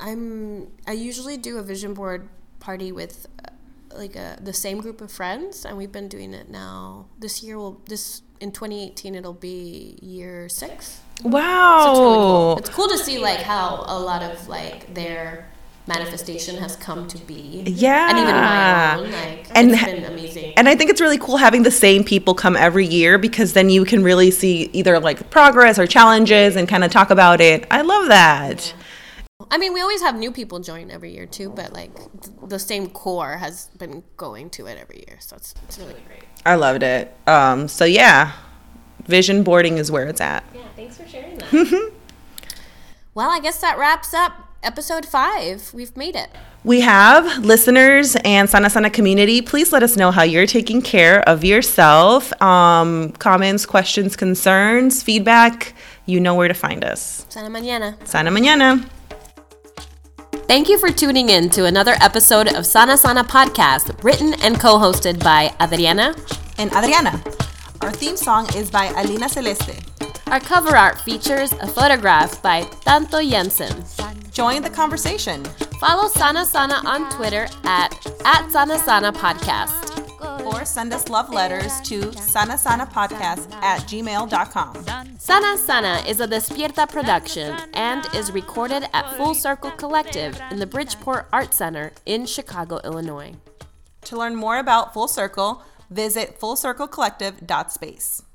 [SPEAKER 3] I'm I usually do a vision board party with uh, like a the same group of friends and we've been doing it now this year will this in 2018 it'll be year 6
[SPEAKER 2] wow.
[SPEAKER 3] So it's, really cool. it's cool to see like how a lot of like their manifestation has come to be.
[SPEAKER 2] Yeah.
[SPEAKER 3] And even my own like and, it's been amazing.
[SPEAKER 2] and i think it's really cool having the same people come every year because then you can really see either like progress or challenges and kind of talk about it. I love that. Yeah.
[SPEAKER 3] I mean, we always have new people join every year too, but like the same core has been going to it every year, so it's, it's really great.
[SPEAKER 2] I loved it. Um, so yeah, vision boarding is where it's at.
[SPEAKER 3] Yeah, thanks for sharing that. well, I guess that wraps up episode five. We've made it.
[SPEAKER 2] We have listeners and Sana Sana community. Please let us know how you're taking care of yourself. Um, comments, questions, concerns, feedback. You know where to find us.
[SPEAKER 3] Sana mañana.
[SPEAKER 2] Sana mañana.
[SPEAKER 3] Thank you for tuning in to another episode of Sana Sana Podcast, written and co hosted by Adriana
[SPEAKER 2] and Adriana. Our theme song is by Alina Celeste.
[SPEAKER 3] Our cover art features a photograph by Tanto Jensen.
[SPEAKER 2] Join the conversation.
[SPEAKER 3] Follow Sana Sana on Twitter at, at Sana Sana Podcast
[SPEAKER 2] or send us love letters to sanasanapodcast at gmail.com.
[SPEAKER 3] Sana Sana is a Despierta production and is recorded at Full Circle Collective in the Bridgeport Art Center in Chicago, Illinois.
[SPEAKER 2] To learn more about Full Circle, visit fullcirclecollective.space.